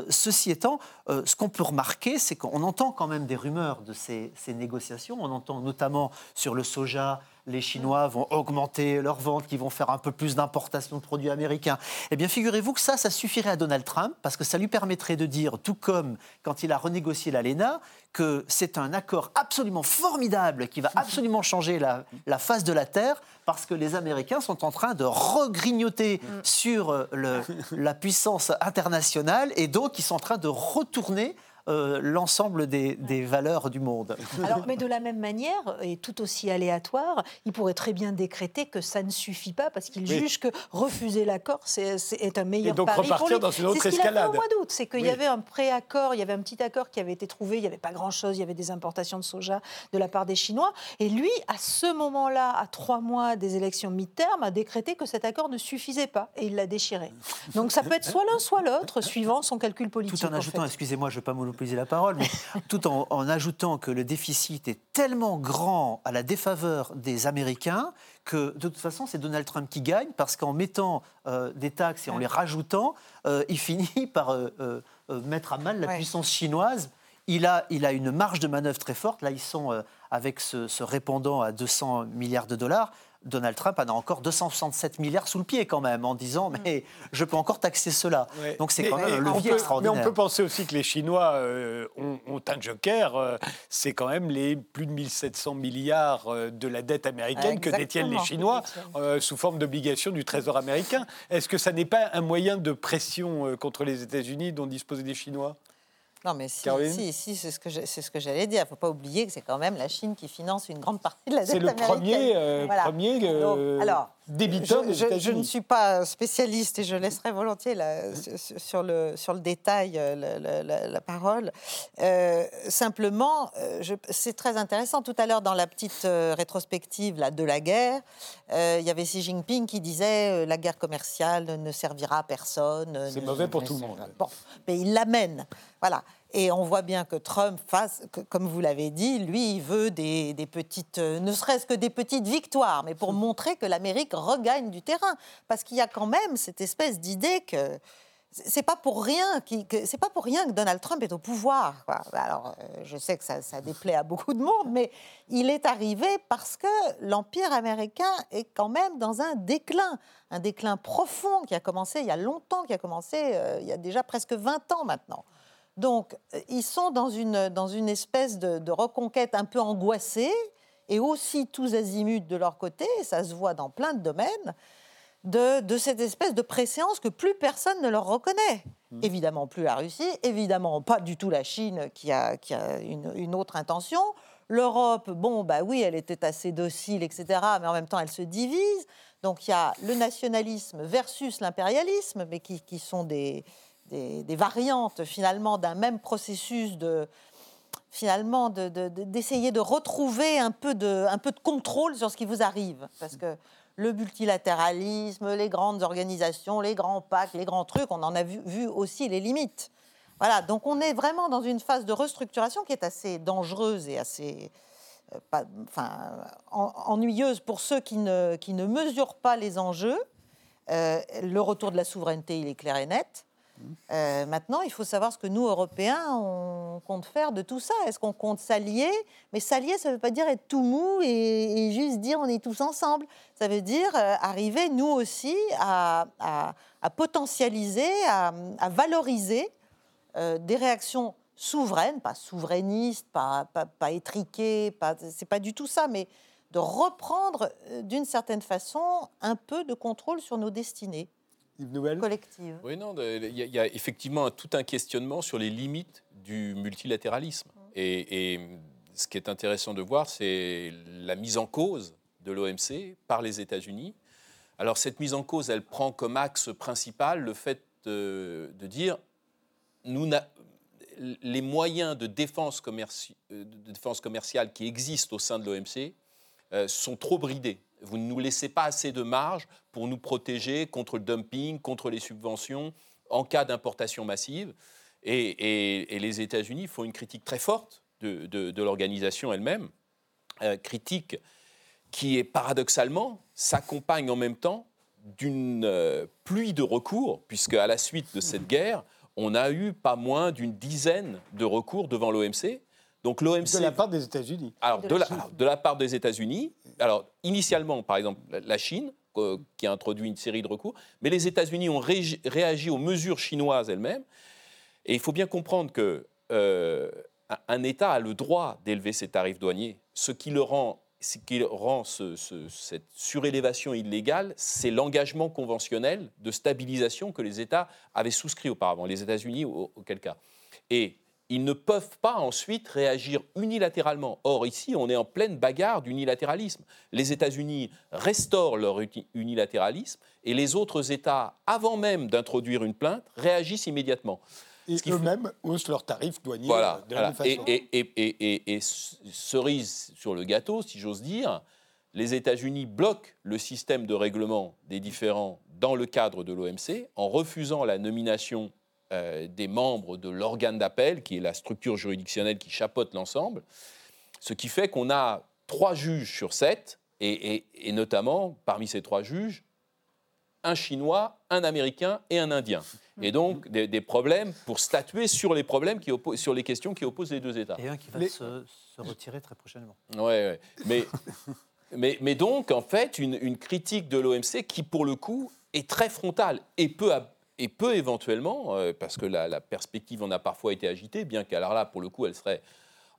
Ceci étant, ce qu'on peut remarquer, c'est qu'on entend quand même des rumeurs de ces négociations. On entend notamment sur le soja, les Chinois vont augmenter leurs ventes, qui vont faire un peu plus d'importation de produits américains. Eh bien, figurez-vous que ça, ça suffirait à Donald Trump, parce que ça lui permettrait de dire, tout comme quand il a renégocié l'ALENA, que c'est un accord absolument formidable qui va absolument changer la, la face de la Terre, parce que les Américains sont en train de regrignoter sur euh, le- la puissance internationale, et donc ils sont en train de retourner euh, l'ensemble des, des valeurs du monde. Alors, mais de la même manière, et tout aussi aléatoire, il pourrait très bien décréter que ça ne suffit pas parce qu'il Oui. juge que refuser l'accord c'est, c'est- est un meilleur Et donc pari pour repartir lui. dans une autre c'est ce qu'il a fait escalade. au mois d'août, c'est qu'il Oui. y avait un préaccord, il y avait un petit accord qui avait été trouvé, il n'y avait pas grand-chose, il y avait des importations de soja de la part des Chinois. Et lui, à ce moment-là, à trois mois des élections mi-terme, a décrété que cet accord ne suffisait pas et il l'a déchiré. Donc ça peut être soit l'un, soit l'autre, suivant son calcul politique. Tout en en ajoutant, fait. excusez-moi, je ne vais pas monopoliser la parole, mais tout en, en ajoutant que le déficit est tellement grand à la défaveur des Américains que de toute façon, c'est Donald Trump qui gagne parce qu'en mettant euh, des taxes et en les rajoutant, euh, il finit par euh, mettre à mal la Ouais. puissance chinoise. Il a, il a une marge de manœuvre très forte. Là, ils sont avec ce, ce répondant à 200 milliards de dollars. Donald Trump en a encore 267 milliards sous le pied quand même, en disant mais je peux encore taxer cela. Ouais. Donc c'est Mais- quand même un levier peut- extraordinaire. Mais on peut penser aussi que les Chinois euh, ont, ont un joker. euh, c'est quand même les plus de 1700 milliards euh, de la dette américaine que détiennent les. Chinois euh, sous forme d'obligations du Trésor américain. Est-ce que ça n'est pas un moyen de pression euh, contre les États-Unis dont disposent les Chinois? Non, mais si, Caroline si, si, c'est ce que c'est ce que j'allais dire. Il ne faut pas oublier que c'est quand même la Chine qui finance une grande partie de la dette C'est le américaine. premier, euh, Voilà. premier euh, Donc, alors, débiteur je, des je- je ne suis pas spécialiste et je laisserai volontiers la- sur, sur le, sur le détail euh, la, la- la- la parole. Euh, simplement, euh, c'est très intéressant. Tout à l'heure, dans la petite rétrospective là, de la guerre, euh, il y avait Xi Jinping qui disait la guerre commerciale ne servira à personne. C'est mauvais pour tout le monde. Bon, mais il l'amène. Voilà. Et on voit bien que Trump, face, que- comme vous l'avez dit, lui, il veut des, des petites, euh, ne serait-ce que des petites victoires, mais pour montrer que l'Amérique regagne du terrain. Parce qu'il y a quand même cette espèce d'idée que c'est pas pour rien c'est pas pour rien que Donald Trump est au pouvoir. quoi. Alors, euh, je sais que ça, ça déplaît à beaucoup de monde, mais il est arrivé parce que l'empire américain est quand même dans un déclin, un déclin profond qui a commencé il y a longtemps, qui a commencé euh, il y a déjà presque 20 ans maintenant. Donc, euh, ils sont dans une, dans une espèce de, de reconquête un peu angoissée, et aussi tous azimuts de leur côté, et ça se voit dans plein de domaines, de, de cette espèce de préséance que plus personne ne leur reconnaît. Évidemment plus la Russie, évidemment pas du tout la Chine qui a, qui a une, une autre intention. L'Europe, bon, bah oui, elle était assez docile, etc., mais en même temps, elle se divise. Donc il y a le nationalisme versus l'impérialisme, mais qui, qui sont des, des, variantes finalement d'un même processus de finalement de- de- de- d'essayer de, retrouver un peu de, un peu de contrôle sur ce qui vous arrive. Parce que le multilatéralisme, les grandes organisations, les grands pactes, les grands trucs, on en a vu, aussi les limites. Voilà, donc on est vraiment dans une phase de restructuration qui est assez dangereuse et assez euh, ennuyeuse pour ceux qui ne, qui ne mesurent pas les enjeux. Euh, le retour de la souveraineté, il est clair et net. Euh, maintenant, il faut savoir ce que nous, Européens, on compte faire de tout ça. Est-ce qu'on compte s'allier? Mais s'allier, ça ne veut pas dire être tout mou et, juste dire on est tous ensemble. Ça veut dire euh, arriver, nous aussi, à, potentialiser, à, valoriser euh, des réactions souveraines, pas souverainistes, pas, étriquées, pas, c'est pas du tout ça, mais de reprendre d'une certaine façon un peu de contrôle sur nos destinées Oui, non, il y, a- il y a effectivement un- tout un questionnement sur les limites du multilatéralisme. Et, et ce qui est intéressant de voir, c'est la mise en cause de l'OMC par les États-Unis. Alors cette mise en cause, elle prend comme axe principal le fait de, de dire nous les moyens de défense, commerci- euh, de défense commerciale qui existent au sein de l'OMC euh, sont trop bridés. Vous ne nous laissez pas assez de marge pour nous protéger contre le dumping, contre les subventions, en cas d'importation massive. Et, les États-Unis font une critique très forte de l'organisation elle-même, euh, critique qui est paradoxalement s'accompagne en même temps d'une euh, pluie de recours, puisque à la suite de cette guerre, on a eu pas moins d'une dizaine de recours devant l'OMC. Donc l'OMC De la part des États-Unis. alors, De de la alors, de la part des États-Unis, alors initialement, par exemple, la- Chine, euh, qui a introduit une série de recours, mais les États-Unis ont réagi aux mesures chinoises elles-mêmes. Et il faut bien comprendre que euh, un- un État a le droit d'élever ses tarifs douaniers. Ce qui le rend, ce qui rend ce- ce- cette surélévation illégale, c'est l'engagement conventionnel de stabilisation que les États avaient souscrit auparavant, les États-Unis au- auquel cas. Et ils ne peuvent pas ensuite réagir unilatéralement. Or, ici, on est en pleine bagarre d'unilatéralisme. Les États-Unis restaurent leur unilatéralisme et les autres États, avant même d'introduire une plainte, réagissent immédiatement. Et eux-mêmes haussent leurs tarifs douaniers voilà. de la voilà. même façon. Et, et- et- cerise sur le gâteau, si j'ose dire, les États-Unis bloquent le système de règlement des différends dans le cadre de l'OMC en refusant la nomination euh, des membres de l'organe d'appel, qui est la structure juridictionnelle qui chapeaute l'ensemble. Ce qui fait qu'on a trois juges sur sept, et, et- et notamment parmi ces trois juges, un Chinois, un Américain et un Indien. Et donc des, des problèmes pour statuer sur les problèmes qui sur les questions qui opposent les deux États. Et un qui va Les- se, se retirer très prochainement. Ouais, ouais. Mais, mais, mais donc, en fait, une, une critique de l'OMC qui, pour le coup, est très frontale et peut, ab- et peut éventuellement, euh, parce que la, perspective en a parfois été agitée, bien qu'alors là, pour le coup, elle serait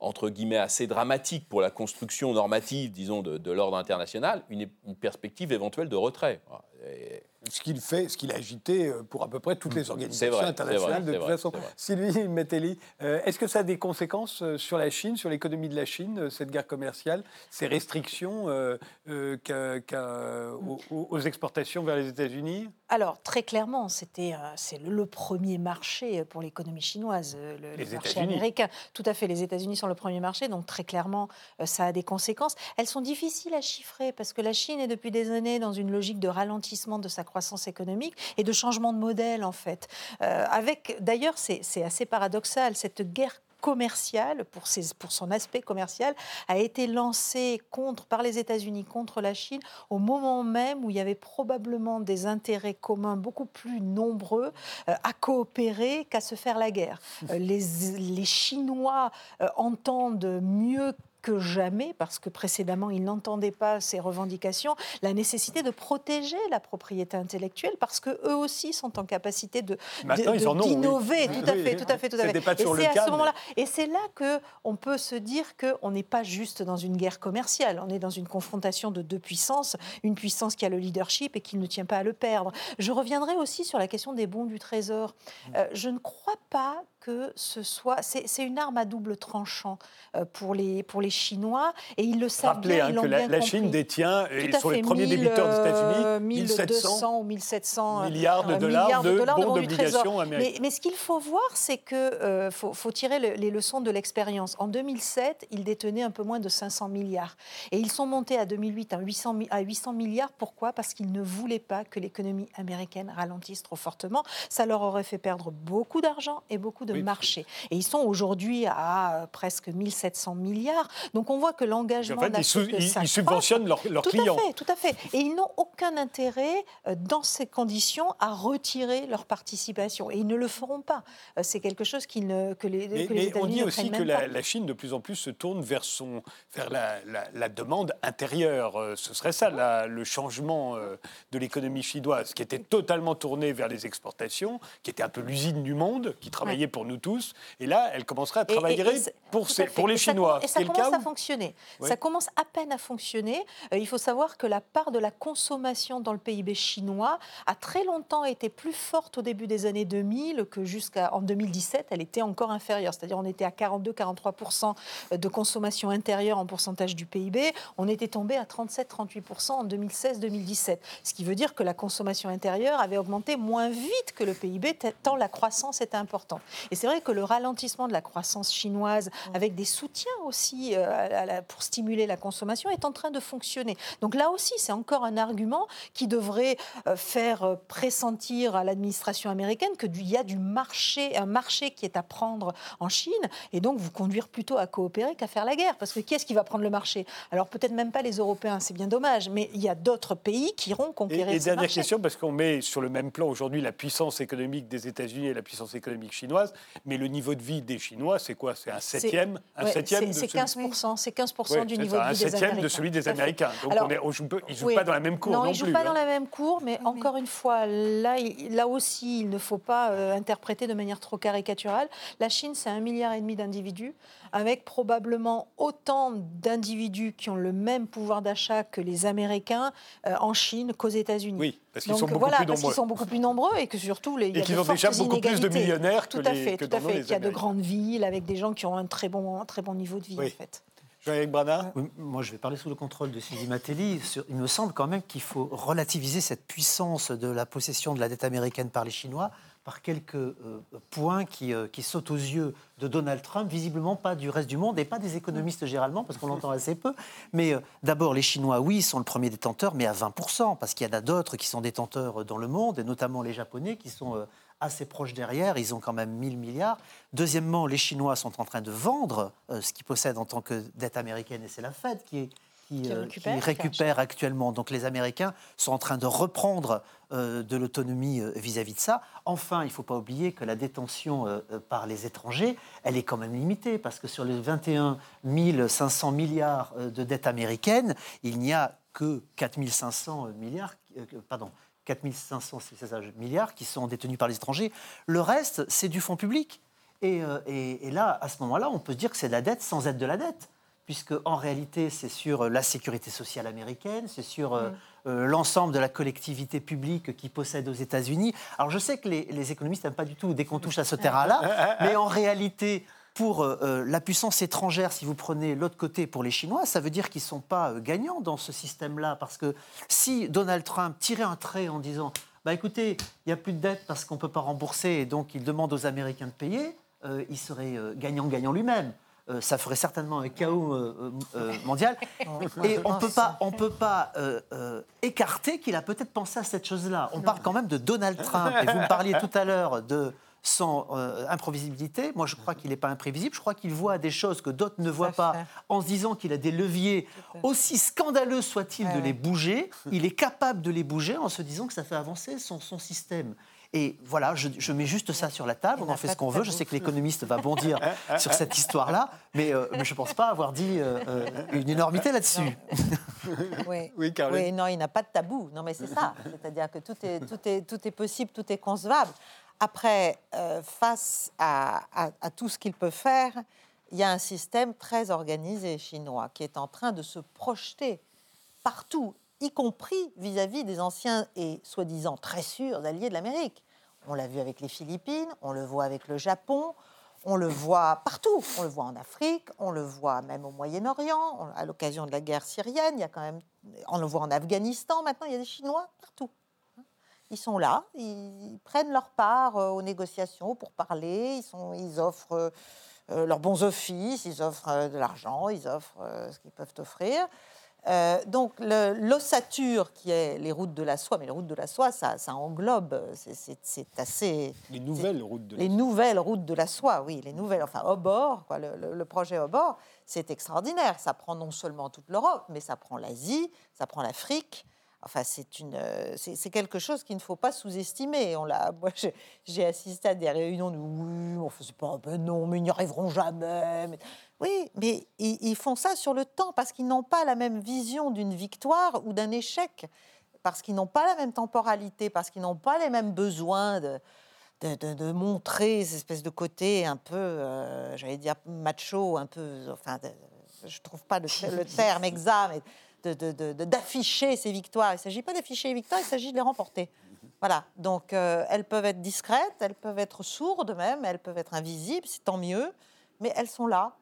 entre guillemets assez dramatique pour la construction normative, disons, de, l'ordre international, une, perspective éventuelle de retrait. Et- Ce qu'il fait, ce qu'il a agité euh, pour à peu près toutes les organisations vrai, internationales vrai, de toute vrai, façon. Sylvie Metelli, euh, est-ce que ça a des conséquences euh, sur la Chine, sur l'économie de la Chine, cette guerre commerciale, ces restrictions euh, euh, aux, aux- aux exportations vers les États-Unis? Alors, très clairement, c'était, c'est le, premier marché pour l'économie chinoise, le, Les le marché américain. Tout à fait, les États-Unis sont le premier marché, donc très clairement, ça a des conséquences. Elles sont difficiles à chiffrer parce que la Chine est depuis des années dans une logique de ralentissement de sa croissance économique et de changement de modèle, en fait. Euh, avec, d'ailleurs, c'est assez paradoxal, cette guerre commerciale, pour, ses- pour son aspect commercial, a été lancée contre, par les États-Unis contre la Chine au moment même où il y avait probablement des intérêts communs beaucoup plus nombreux euh, à coopérer qu'à se faire la guerre. Euh, les, les Chinois entendent mieux que jamais, parce que précédemment ils n'entendaient pas ces revendications, la nécessité de protéger la propriété intellectuelle, parce que eux aussi sont en capacité de oui. d'innover. Oui, Tout à fait, tout à fait, tout à fait. Et c'est à ce moment-là, et c'est là que on peut se dire que on n'est pas juste dans une guerre commerciale. On est dans une confrontation de deux puissances, une puissance qui a le leadership et qui ne tient pas à le perdre. Je reviendrai aussi sur la question des bons du Trésor. Euh, je ne crois pas que ce soit. C'est une arme à double tranchant euh, pour les pour les Chinois et ils le savent Rappelez bien. hein, ils que la, bien la compris. Chine détient, et Tout à sont les premiers 1000, débiteurs des euh, États-Unis, 1700 1200 ou 1700 euh, milliards de euh, dollars de dollars bons du d'obligations Trésor. américaines. Mais, mais ce qu'il faut voir, c'est euh, faut, faut tirer le- les leçons de l'expérience. En 2007, ils détenaient un peu moins de 500 milliards. Et ils sont montés à 2008 à 800, mi- à 800 milliards. Pourquoi? Parce qu'ils ne voulaient pas que l'économie américaine ralentisse trop fortement. Ça leur aurait fait perdre beaucoup d'argent et beaucoup de marché. Et ils sont aujourd'hui à euh, presque 1700 milliards. Donc on voit que l'engagement en fait, ils, subventionnent leurs, clients. Tout à fait, tout à fait. Et ils n'ont aucun intérêt, euh, dans ces conditions, à retirer leur participation. Et ils ne le feront pas. Euh, c'est quelque chose qui ne, que les, mais, que les mais on dit aussi que la, Chine, de plus en plus, se tourne vers, son, vers la, la demande intérieure. Ce serait ça, le changement de l'économie chinoise, qui était totalement tournée vers les exportations, qui était un peu l'usine du monde, qui travaillait pour nous tous. Et là, elle commencerait à travailler pour, pour les Chinois. et ça commence à fonctionner. Ça commence à peine à fonctionner. Euh, il faut savoir que la part de la consommation dans le PIB chinois a très longtemps été plus forte au début des années 2000 que jusqu'en 2017, elle était encore inférieure. C'est-à-dire on était à 42-43% de consommation intérieure en pourcentage du PIB. On était tombé à 37-38% en 2016-2017. Ce qui veut dire que la consommation intérieure avait augmenté moins vite que le PIB, tant la croissance était importante. Et c'est vrai que le ralentissement de la croissance chinoise, mmh. avec des soutiens aussi euh, pour stimuler la consommation, est en train de fonctionner. Donc là aussi, c'est encore un argument qui devrait euh, faire euh, pressentir à l'administration américaine qu'il y a du marché, un marché qui est à prendre en Chine, et donc vous conduire plutôt à coopérer qu'à faire la guerre. Parce que qui est-ce qui va prendre le marché? Alors peut-être même pas les Européens, c'est bien dommage, mais il y a d'autres pays qui iront conquérir et, et dernière question, parce qu'on met sur le même plan aujourd'hui la puissance économique des États-Unis et la puissance économique chinoise, mais le niveau de vie des Chinois, c'est quoi? C'est un septième un septième C'est 15%, c'est 15 du niveau de vie des Américains. Un septième de celui des Américains. Donc on est, ils ne jouent pas dans la même cour non, non ils ne jouent pas hein. dans la même cour, mais encore une fois, là, là aussi, il ne faut pas euh, interpréter de manière trop caricaturale. La Chine, c'est un milliard et demi d'individus, avec probablement autant d'individus qui ont le même pouvoir d'achat que les Américains euh, en Chine qu'aux États-Unis. Oui, parce qu'ils sont beaucoup plus nombreux. sont beaucoup plus nombreux et que surtout, les, et qu'ils ont déjà beaucoup plus de millionnaires que tout à fait, tout à fait. Il y a de grandes villes avec des gens qui ont un très bon, un très bon niveau de vie, en fait. Jean-Éric Moi, je vais parler sous le contrôle de Sylvie Matelli. Il me semble quand même qu'il faut relativiser cette puissance de la possession de la dette américaine par les Chinois par quelques euh, points qui, euh, qui, sautent aux yeux de Donald Trump, visiblement pas du reste du monde et pas des économistes généralement, parce qu'on l'entend assez peu. Mais euh, d'abord, les Chinois, oui, sont le premier détenteur, mais à 20%, parce qu'il y en a d'autres qui sont détenteurs dans le monde, et notamment les Japonais, qui sont assez proches derrière. Ils ont quand même 1000 milliards. Deuxièmement, les Chinois sont en train de vendre ce qu'ils possèdent en tant que dette américaine, et c'est la Fed qui est qui, récupère, actuellement. Donc les Américains sont en train de reprendre euh, de l'autonomie euh, vis-à-vis de ça. Enfin, il ne faut pas oublier que la détention euh, par les étrangers, elle est quand même limitée, parce que sur les 21 500 milliards de dettes américaines, il n'y a que 4 500 milliards, pardon, 4 500 milliards qui sont détenus par les étrangers. Le reste, c'est du fonds public. Et, et, et, là, à ce moment-là, on peut se dire que c'est de la dette sans être de la dette puisque en réalité c'est sur la sécurité sociale américaine, c'est sur mm. Euh, l'ensemble de la collectivité publique qui possède aux États-Unis. Alors je sais que les, économistes n'aiment pas du tout dès qu'on touche à ce terrain-là, mais en réalité, pour euh, euh, la puissance étrangère, si vous prenez l'autre côté pour les Chinois, ça veut dire qu'ils ne sont pas gagnants dans ce système-là. Parce que si Donald Trump tirait un trait en disant bah écoutez, il n'y a plus de dette parce qu'on ne peut pas rembourser et donc il demande aux Américains de payer, il serait gagnant-gagnant lui-même. Euh, ça ferait certainement un chaos euh, euh, mondial. Et on peut pas, on peut pas écarter qu'il a peut-être pensé à cette chose-là. On parle quand même de Donald Trump. Et vous me parliez tout à l'heure de son imprévisibilité. Moi, je crois qu'il n'est pas imprévisible. Je crois qu'il voit des choses que d'autres ne voient pas, en se disant qu'il a des leviers, aussi scandaleux soit-il de les bouger. Il est capable de les bouger en se disant que ça fait avancer son, son système. Et voilà, je, mets juste ça sur la table, on en fait ce qu'on veut. Je sais que l'économiste va bondir sur cette histoire-là, mais, euh, mais je ne pense pas avoir dit euh, euh, une énormité là-dessus. Oui, oui, oui, non, il n'a pas de tabou. Non, mais c'est ça. C'est-à-dire que tout est, tout, est, tout est possible, tout est concevable. Après, face à, à, tout ce qu'il peut faire, il y a un système très organisé chinois qui est en train de se projeter partout, y compris vis-à-vis -vis des anciens et soi-disant très sûrs alliés de l'Amérique. On l'a vu avec les Philippines, on le voit avec le Japon, on le voit partout. On le voit en Afrique, on le voit même au Moyen-Orient, à l'occasion de la guerre syrienne, il y a quand même, on le voit en Afghanistan maintenant, il y a des Chinois partout. Ils sont là, ils prennent leur part euh, aux négociations pour parler, ils, sont, ils offrent euh, leurs bons offices, ils offrent euh, de l'argent, ils offrent ce qu'ils peuvent offrir. Euh, donc l'ossature qui est les routes de la soie, mais les routes de la soie, ça, ça englobe, c'est assez... Les nouvelles routes de la Les soie. nouvelles routes de la soie, oui, les nouvelles, enfin au bord, quoi, le, le projet au bord, c'est extraordinaire. Ça prend non seulement toute l'Europe, mais ça prend l'Asie, ça prend l'Afrique, Enfin, c'est une, c'est quelque chose qu'il ne faut pas sous-estimer. On l'a, moi, j'ai assisté à des réunions de oui, on faisait pas, ben non, mais ils n'y arriveront jamais. Oui, mais ils, font ça sur le temps parce qu'ils n'ont pas la même vision d'une victoire ou d'un échec, parce qu'ils n'ont pas la même temporalité, parce qu'ils n'ont pas les mêmes besoins de, de, de, montrer ces espèces de côté un peu, euh, j'allais dire macho, un peu, enfin, je trouve pas le, terme exact, d'afficher ces victoires. Il ne s'agit pas d'afficher les victoires, il s'agit de les remporter. Voilà, donc euh, elles peuvent être discrètes, elles peuvent être sourdes même, elles peuvent être invisibles, c'est tant mieux, mais elles sont là.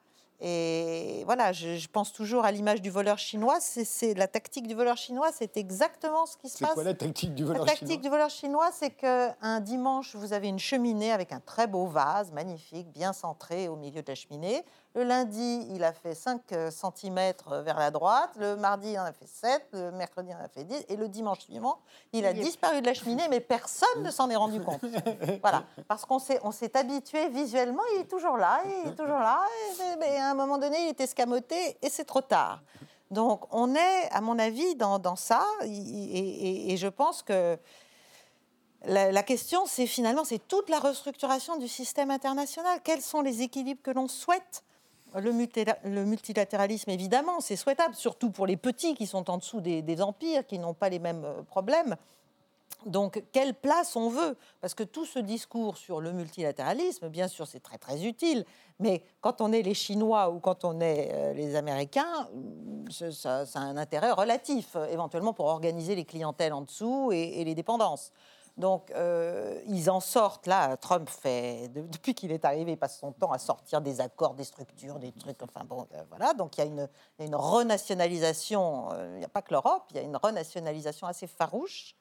Et voilà, je, pense toujours à l'image du voleur chinois. C'est la tactique du voleur chinois, c'est exactement ce qui se passe. C'est quoi la tactique du voleur chinois La tactique du voleur chinois, c'est qu'un dimanche, vous avez une cheminée avec un très beau vase, magnifique, bien centré au milieu de la cheminée. Le lundi, il a fait 5 cm euh, vers la droite. Le mardi, il en a fait 7. Le mercredi, il en a fait 10. Et le dimanche suivant, il a disparu de la cheminée, mais personne ne s'en est rendu compte. Voilà. Parce qu'on s'est, on s'est habitué visuellement, il est toujours là, il est toujours là. Et, à un moment donné, il est escamoté et c'est trop tard. Donc, on est, à mon avis, dans, dans ça. Et, je pense que la, la question, c'est finalement, c'est toute la restructuration du système international. Quels sont les équilibres que l'on souhaite le, multilatéralisme, évidemment, c'est souhaitable, surtout pour les petits qui sont en dessous des, empires, qui n'ont pas les mêmes euh, problèmes. Donc, quelle place on veut? Parce que tout ce discours sur le multilatéralisme, bien sûr, c'est très très utile, mais quand on est les Chinois ou quand on est euh, les Américains, ça, a un intérêt relatif, éventuellement pour organiser les clientèles en dessous et les dépendances. Donc, euh, ils en sortent. Là, Trump fait, depuis qu'il est arrivé, il passe son temps à sortir des accords, des structures, des trucs. Enfin, bon, euh, voilà. Donc, il y a une, renationalisation. Euh, il n'y a pas que l'Europe, il y a une renationalisation assez farouche.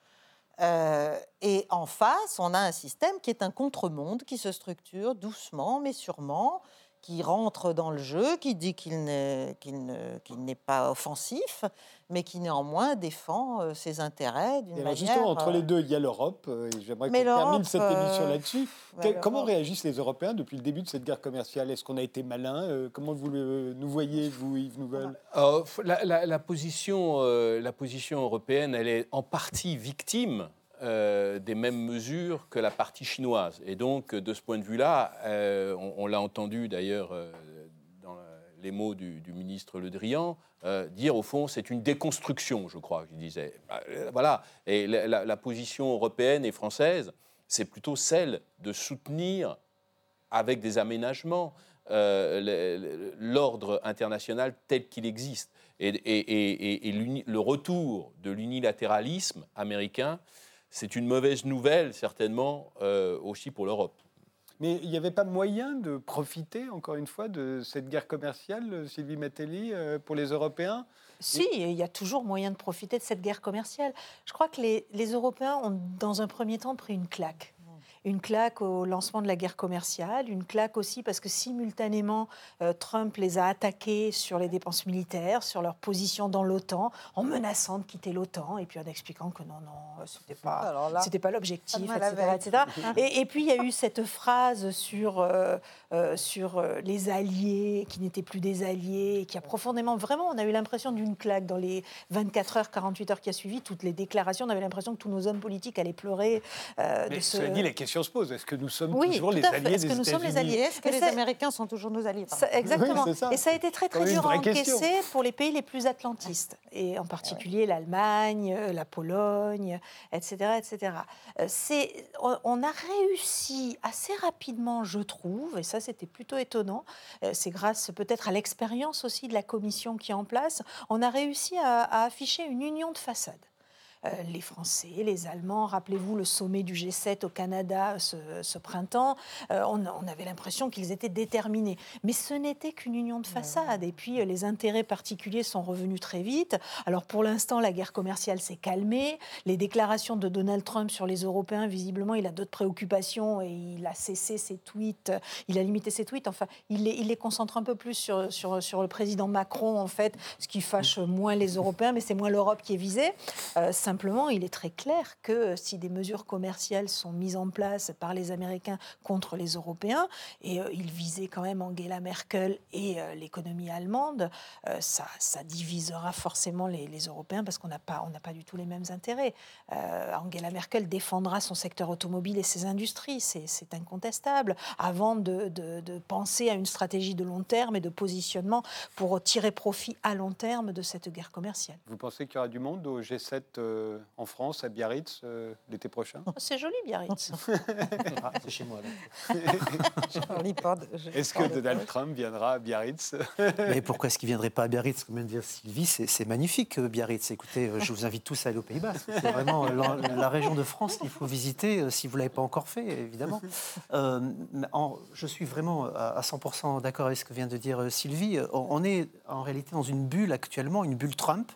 et en face, on a un système qui est un contre-monde qui se structure doucement, mais sûrement, qui rentre dans le jeu, qui dit qu'il n'est pas offensif, mais qui néanmoins défend euh, ses intérêts d'une manière... Justement, entre les euh, deux, il y a l'Europe. Euh, j'aimerais qu'on termine cette émission là-dessus. comment réagissent les Européens depuis le début de cette guerre commerciale? Est-ce qu'on a été malin Comment vous nous voyez, vous, Yves Nouvel? La, position, la position européenne, elle est en partie victime euh, des mêmes mesures que la partie chinoise. Et donc, de ce point de vue-là, euh, on, l'a entendu d'ailleurs euh, les mots du, ministre Le Drian, dire au fond, c'est une déconstruction, je crois, qu'il disait. Bah, voilà. Et la, position européenne et française, c'est plutôt celle de soutenir avec des aménagements l'ordre international tel qu'il existe. Et, le retour de l'unilatéralisme américain c'est une mauvaise nouvelle, certainement, euh, aussi pour l'Europe. Mais il n'y avait pas moyen de profiter, encore une fois, de cette guerre commerciale, Sylvie Matelli, euh, pour les Européens? Si, il y a toujours moyen de profiter de cette guerre commerciale. Je crois que les, les Européens ont, dans un premier temps, pris une claque une claque au lancement de la guerre commerciale, une claque aussi parce que simultanément, euh, Trump les a attaqués sur les dépenses militaires, sur leur position dans l'OTAN, en menaçant de quitter l'OTAN et puis en expliquant que non, non, c'était pas, c'était pas l'objectif, etc. Et, puis il y a eu cette phrase sur, euh, euh, sur les alliés qui n'étaient plus des alliés, qui a profondément, vraiment, on a eu l'impression d'une claque dans les 24 heures, 48 heures qui a suivi, toutes les déclarations, on avait l'impression que tous nos hommes politiques allaient pleurer. de ce... dit, la question se pose. Est-ce que nous sommes toujours les alliés Est-ce que nous sommes les alliés? Est-ce que les Américains sont toujours nos alliés? Exactement. et ça a été très très dur à encaisser pour les pays les plus atlantistes, et en particulier l'Allemagne, la Pologne, etc. etc. Euh, on, on a réussi assez rapidement, je trouve, et ça c'était plutôt étonnant, euh, c'est grâce peut-être à l'expérience aussi de la commission qui est en place, on a réussi à afficher une union de façade les Français, les Allemands. Rappelez-vous le sommet du G7 au Canada ce, printemps. On, on, avait l'impression qu'ils étaient déterminés. Mais ce n'était qu'une union de façade. Et puis les intérêts particuliers sont revenus très vite. Alors pour l'instant, la guerre commerciale s'est calmée. Les déclarations de Donald Trump sur les Européens, visiblement, il a d'autres préoccupations et il a cessé ses tweets, il a limité ses tweets. Enfin, il les, il les concentre un peu plus sur, sur, sur, le président Macron, en fait, ce qui fâche moins les Européens, mais c'est moins l'Europe qui est visée. Euh, simplement, il est très clair que si des mesures commerciales sont mises en place par les Américains contre les Européens, et euh, il visait quand même Angela Merkel et euh, l'économie allemande, ça, ça, divisera forcément les, Européens parce qu'on n'a pas, pas du tout les mêmes intérêts. Angela Merkel défendra son secteur automobile et ses industries, c'est incontestable, avant de penser à une stratégie de long terme et de positionnement pour tirer profit à long terme de cette guerre commerciale. Vous pensez qu'il y aura du monde au G7 euh, en France, à Biarritz, euh, l'été prochain C'est joli, Biarritz. ah, c'est chez moi. Est-ce que Donald Trump viendra à Biarritz? Mais pourquoi est-ce qu'il ne viendrait pas à Biarritz? Comme vient de dire Sylvie, c'est magnifique, euh, Biarritz. Écoutez, je vous invite tous à aller aux Pays-Bas. C'est vraiment la, région de France qu'il faut visiter si vous ne l'avez pas encore fait, évidemment. je suis vraiment à 100% d'accord avec ce que vient de dire Sylvie. On est en réalité dans une bulle actuellement, une bulle Trump,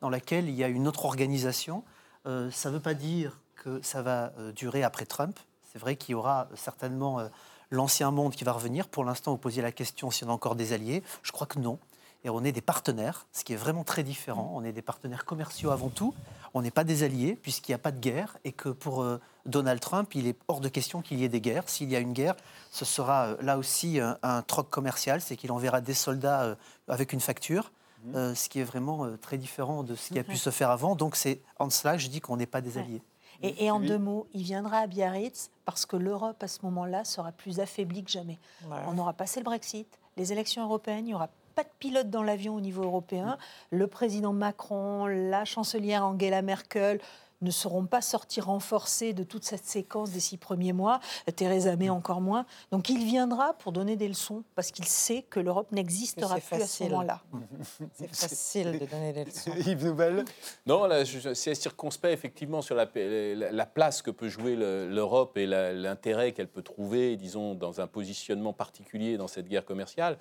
dans laquelle il y a une autre organisation. Euh, ça ne veut pas dire que ça va euh, durer après Trump. C'est vrai qu'il y aura certainement euh, l'ancien monde qui va revenir. Pour l'instant, vous posiez la question si on a encore des alliés. Je crois que non. Et on est des partenaires, ce qui est vraiment très différent. On est des partenaires commerciaux avant tout. On n'est pas des alliés, puisqu'il n'y a pas de guerre. Et que pour Donald Trump, il est hors de question qu'il y ait des guerres. S'il y a une guerre, ce sera là aussi un troc commercial. C'est qu'il enverra des soldats avec une facture. Mhm. Euh, ce qui est vraiment euh, très différent de ce qui a pu se faire avant. Donc c'est en cela que je dis qu'on n'est pas des alliés. Et, en deux mots, il viendra à Biarritz parce que l'Europe à ce moment-là sera plus affaiblie que jamais. On aura passé le Brexit, les élections européennes, il n'y aura pas de pilote dans l'avion au niveau européen. Mm. Le président Macron, la chancelière Angela Merkel, ne seront pas sortis renforcés de toute cette séquence des six premiers mois. Theresa May encore moins. Donc il viendra pour donner des leçons parce qu'il sait que l'Europe n'existera plus à ce moment-là. C'est facile de donner des leçons. Yves Nouvelle Non, c'est circonspect effectivement sur la, la, place que peut jouer l'Europe et l'intérêt qu'elle peut trouver, disons, dans un positionnement particulier dans cette guerre commerciale.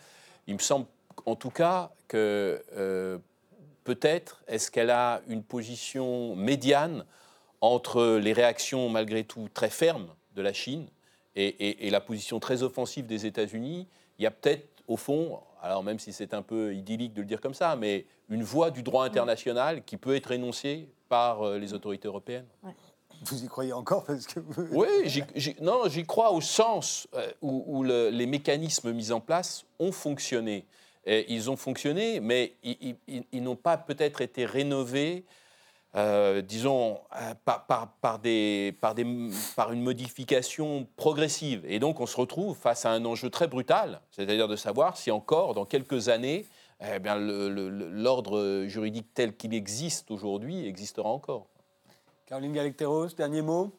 Il me semble en tout cas que euh, peut-être est-ce qu'elle a une position médiane entre les réactions malgré tout très fermes de la Chine et, la position très offensive des États-Unis? Il y a peut-être au fond, alors même si c'est un peu idyllique de le dire comme ça, mais une voie du droit international qui peut être énoncée par euh, les autorités européennes. Vous y croyez encore parce que Oui, non, j'y crois au sens euh, où, les mécanismes mis en place ont fonctionné ils ont fonctionné, mais ils, n'ont pas peut-être été rénovés, euh, disons, euh, par, par, des, par, des, par une modification progressive. Et donc on se retrouve face à un enjeu très brutal, c'est-à-dire de savoir si encore, dans quelques années, eh bien, l'ordre juridique tel qu'il existe aujourd'hui existera encore. Caroline Galacteros, dernier mot?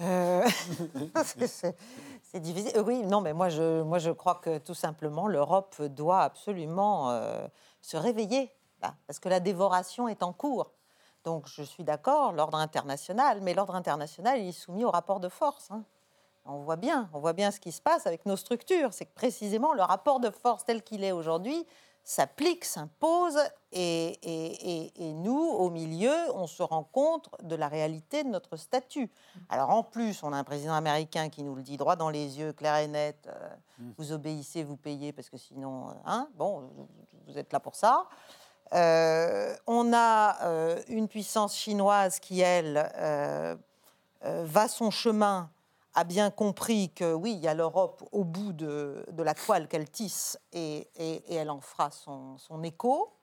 Euh... C'est divisé. Euh, oui, non, mais moi je, moi je crois que tout simplement l'Europe doit absolument euh, se réveiller, parce que la dévoration est en cours. Donc je suis d'accord, l'ordre international, mais l'ordre international il est soumis au rapport de force. Hein. On voit bien, on voit bien ce qui se passe avec nos structures. C'est que précisément le rapport de force tel qu'il est aujourd'hui, s'applique, s'impose, et, nous, au milieu, on se rend compte de la réalité de notre statut. Alors en plus, on a un président américain qui nous le dit droit dans les yeux, clair et net, euh, mm. vous obéissez, vous payez, parce que sinon, euh, hein, bon, vous êtes là pour ça. Euh, on a une puissance chinoise qui, elle, va son chemin a bien compris que oui, il y a l'Europe au bout de, la toile qu'elle tisse et, elle en fera son, écho.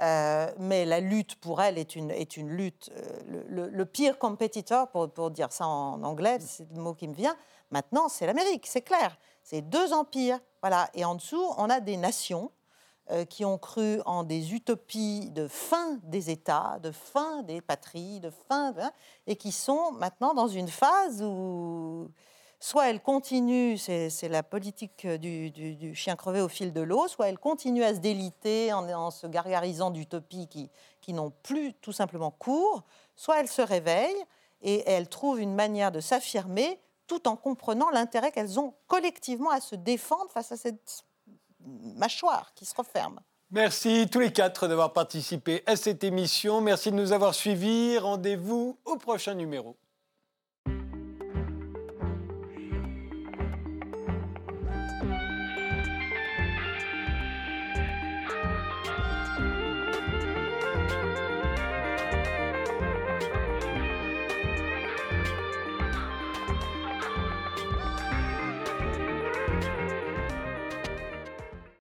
Euh, mais la lutte pour elle est une, est une lutte. Euh, le, pire compétiteur, pour, pour, dire ça en anglais, c'est le mot qui me vient, maintenant, c'est l'Amérique, c'est clair. C'est deux empires. Voilà. Et en dessous, on a des nations euh, qui ont cru en des utopies de fin des États, de fin des patries, de fin, et qui sont maintenant dans une phase où soit elle continue, c'est la politique du, chien crevé au fil de l'eau, soit elle continue à se déliter en, se gargarisant d'utopies qui, qui n'ont plus tout simplement cours, soit elle se réveille et elle trouve une manière de s'affirmer tout en comprenant l'intérêt qu'elles ont collectivement à se défendre face à cette mâchoire qui se referme. Merci tous les quatre d'avoir participé à cette émission. Merci de nous avoir suivis. Rendez-vous au prochain numéro.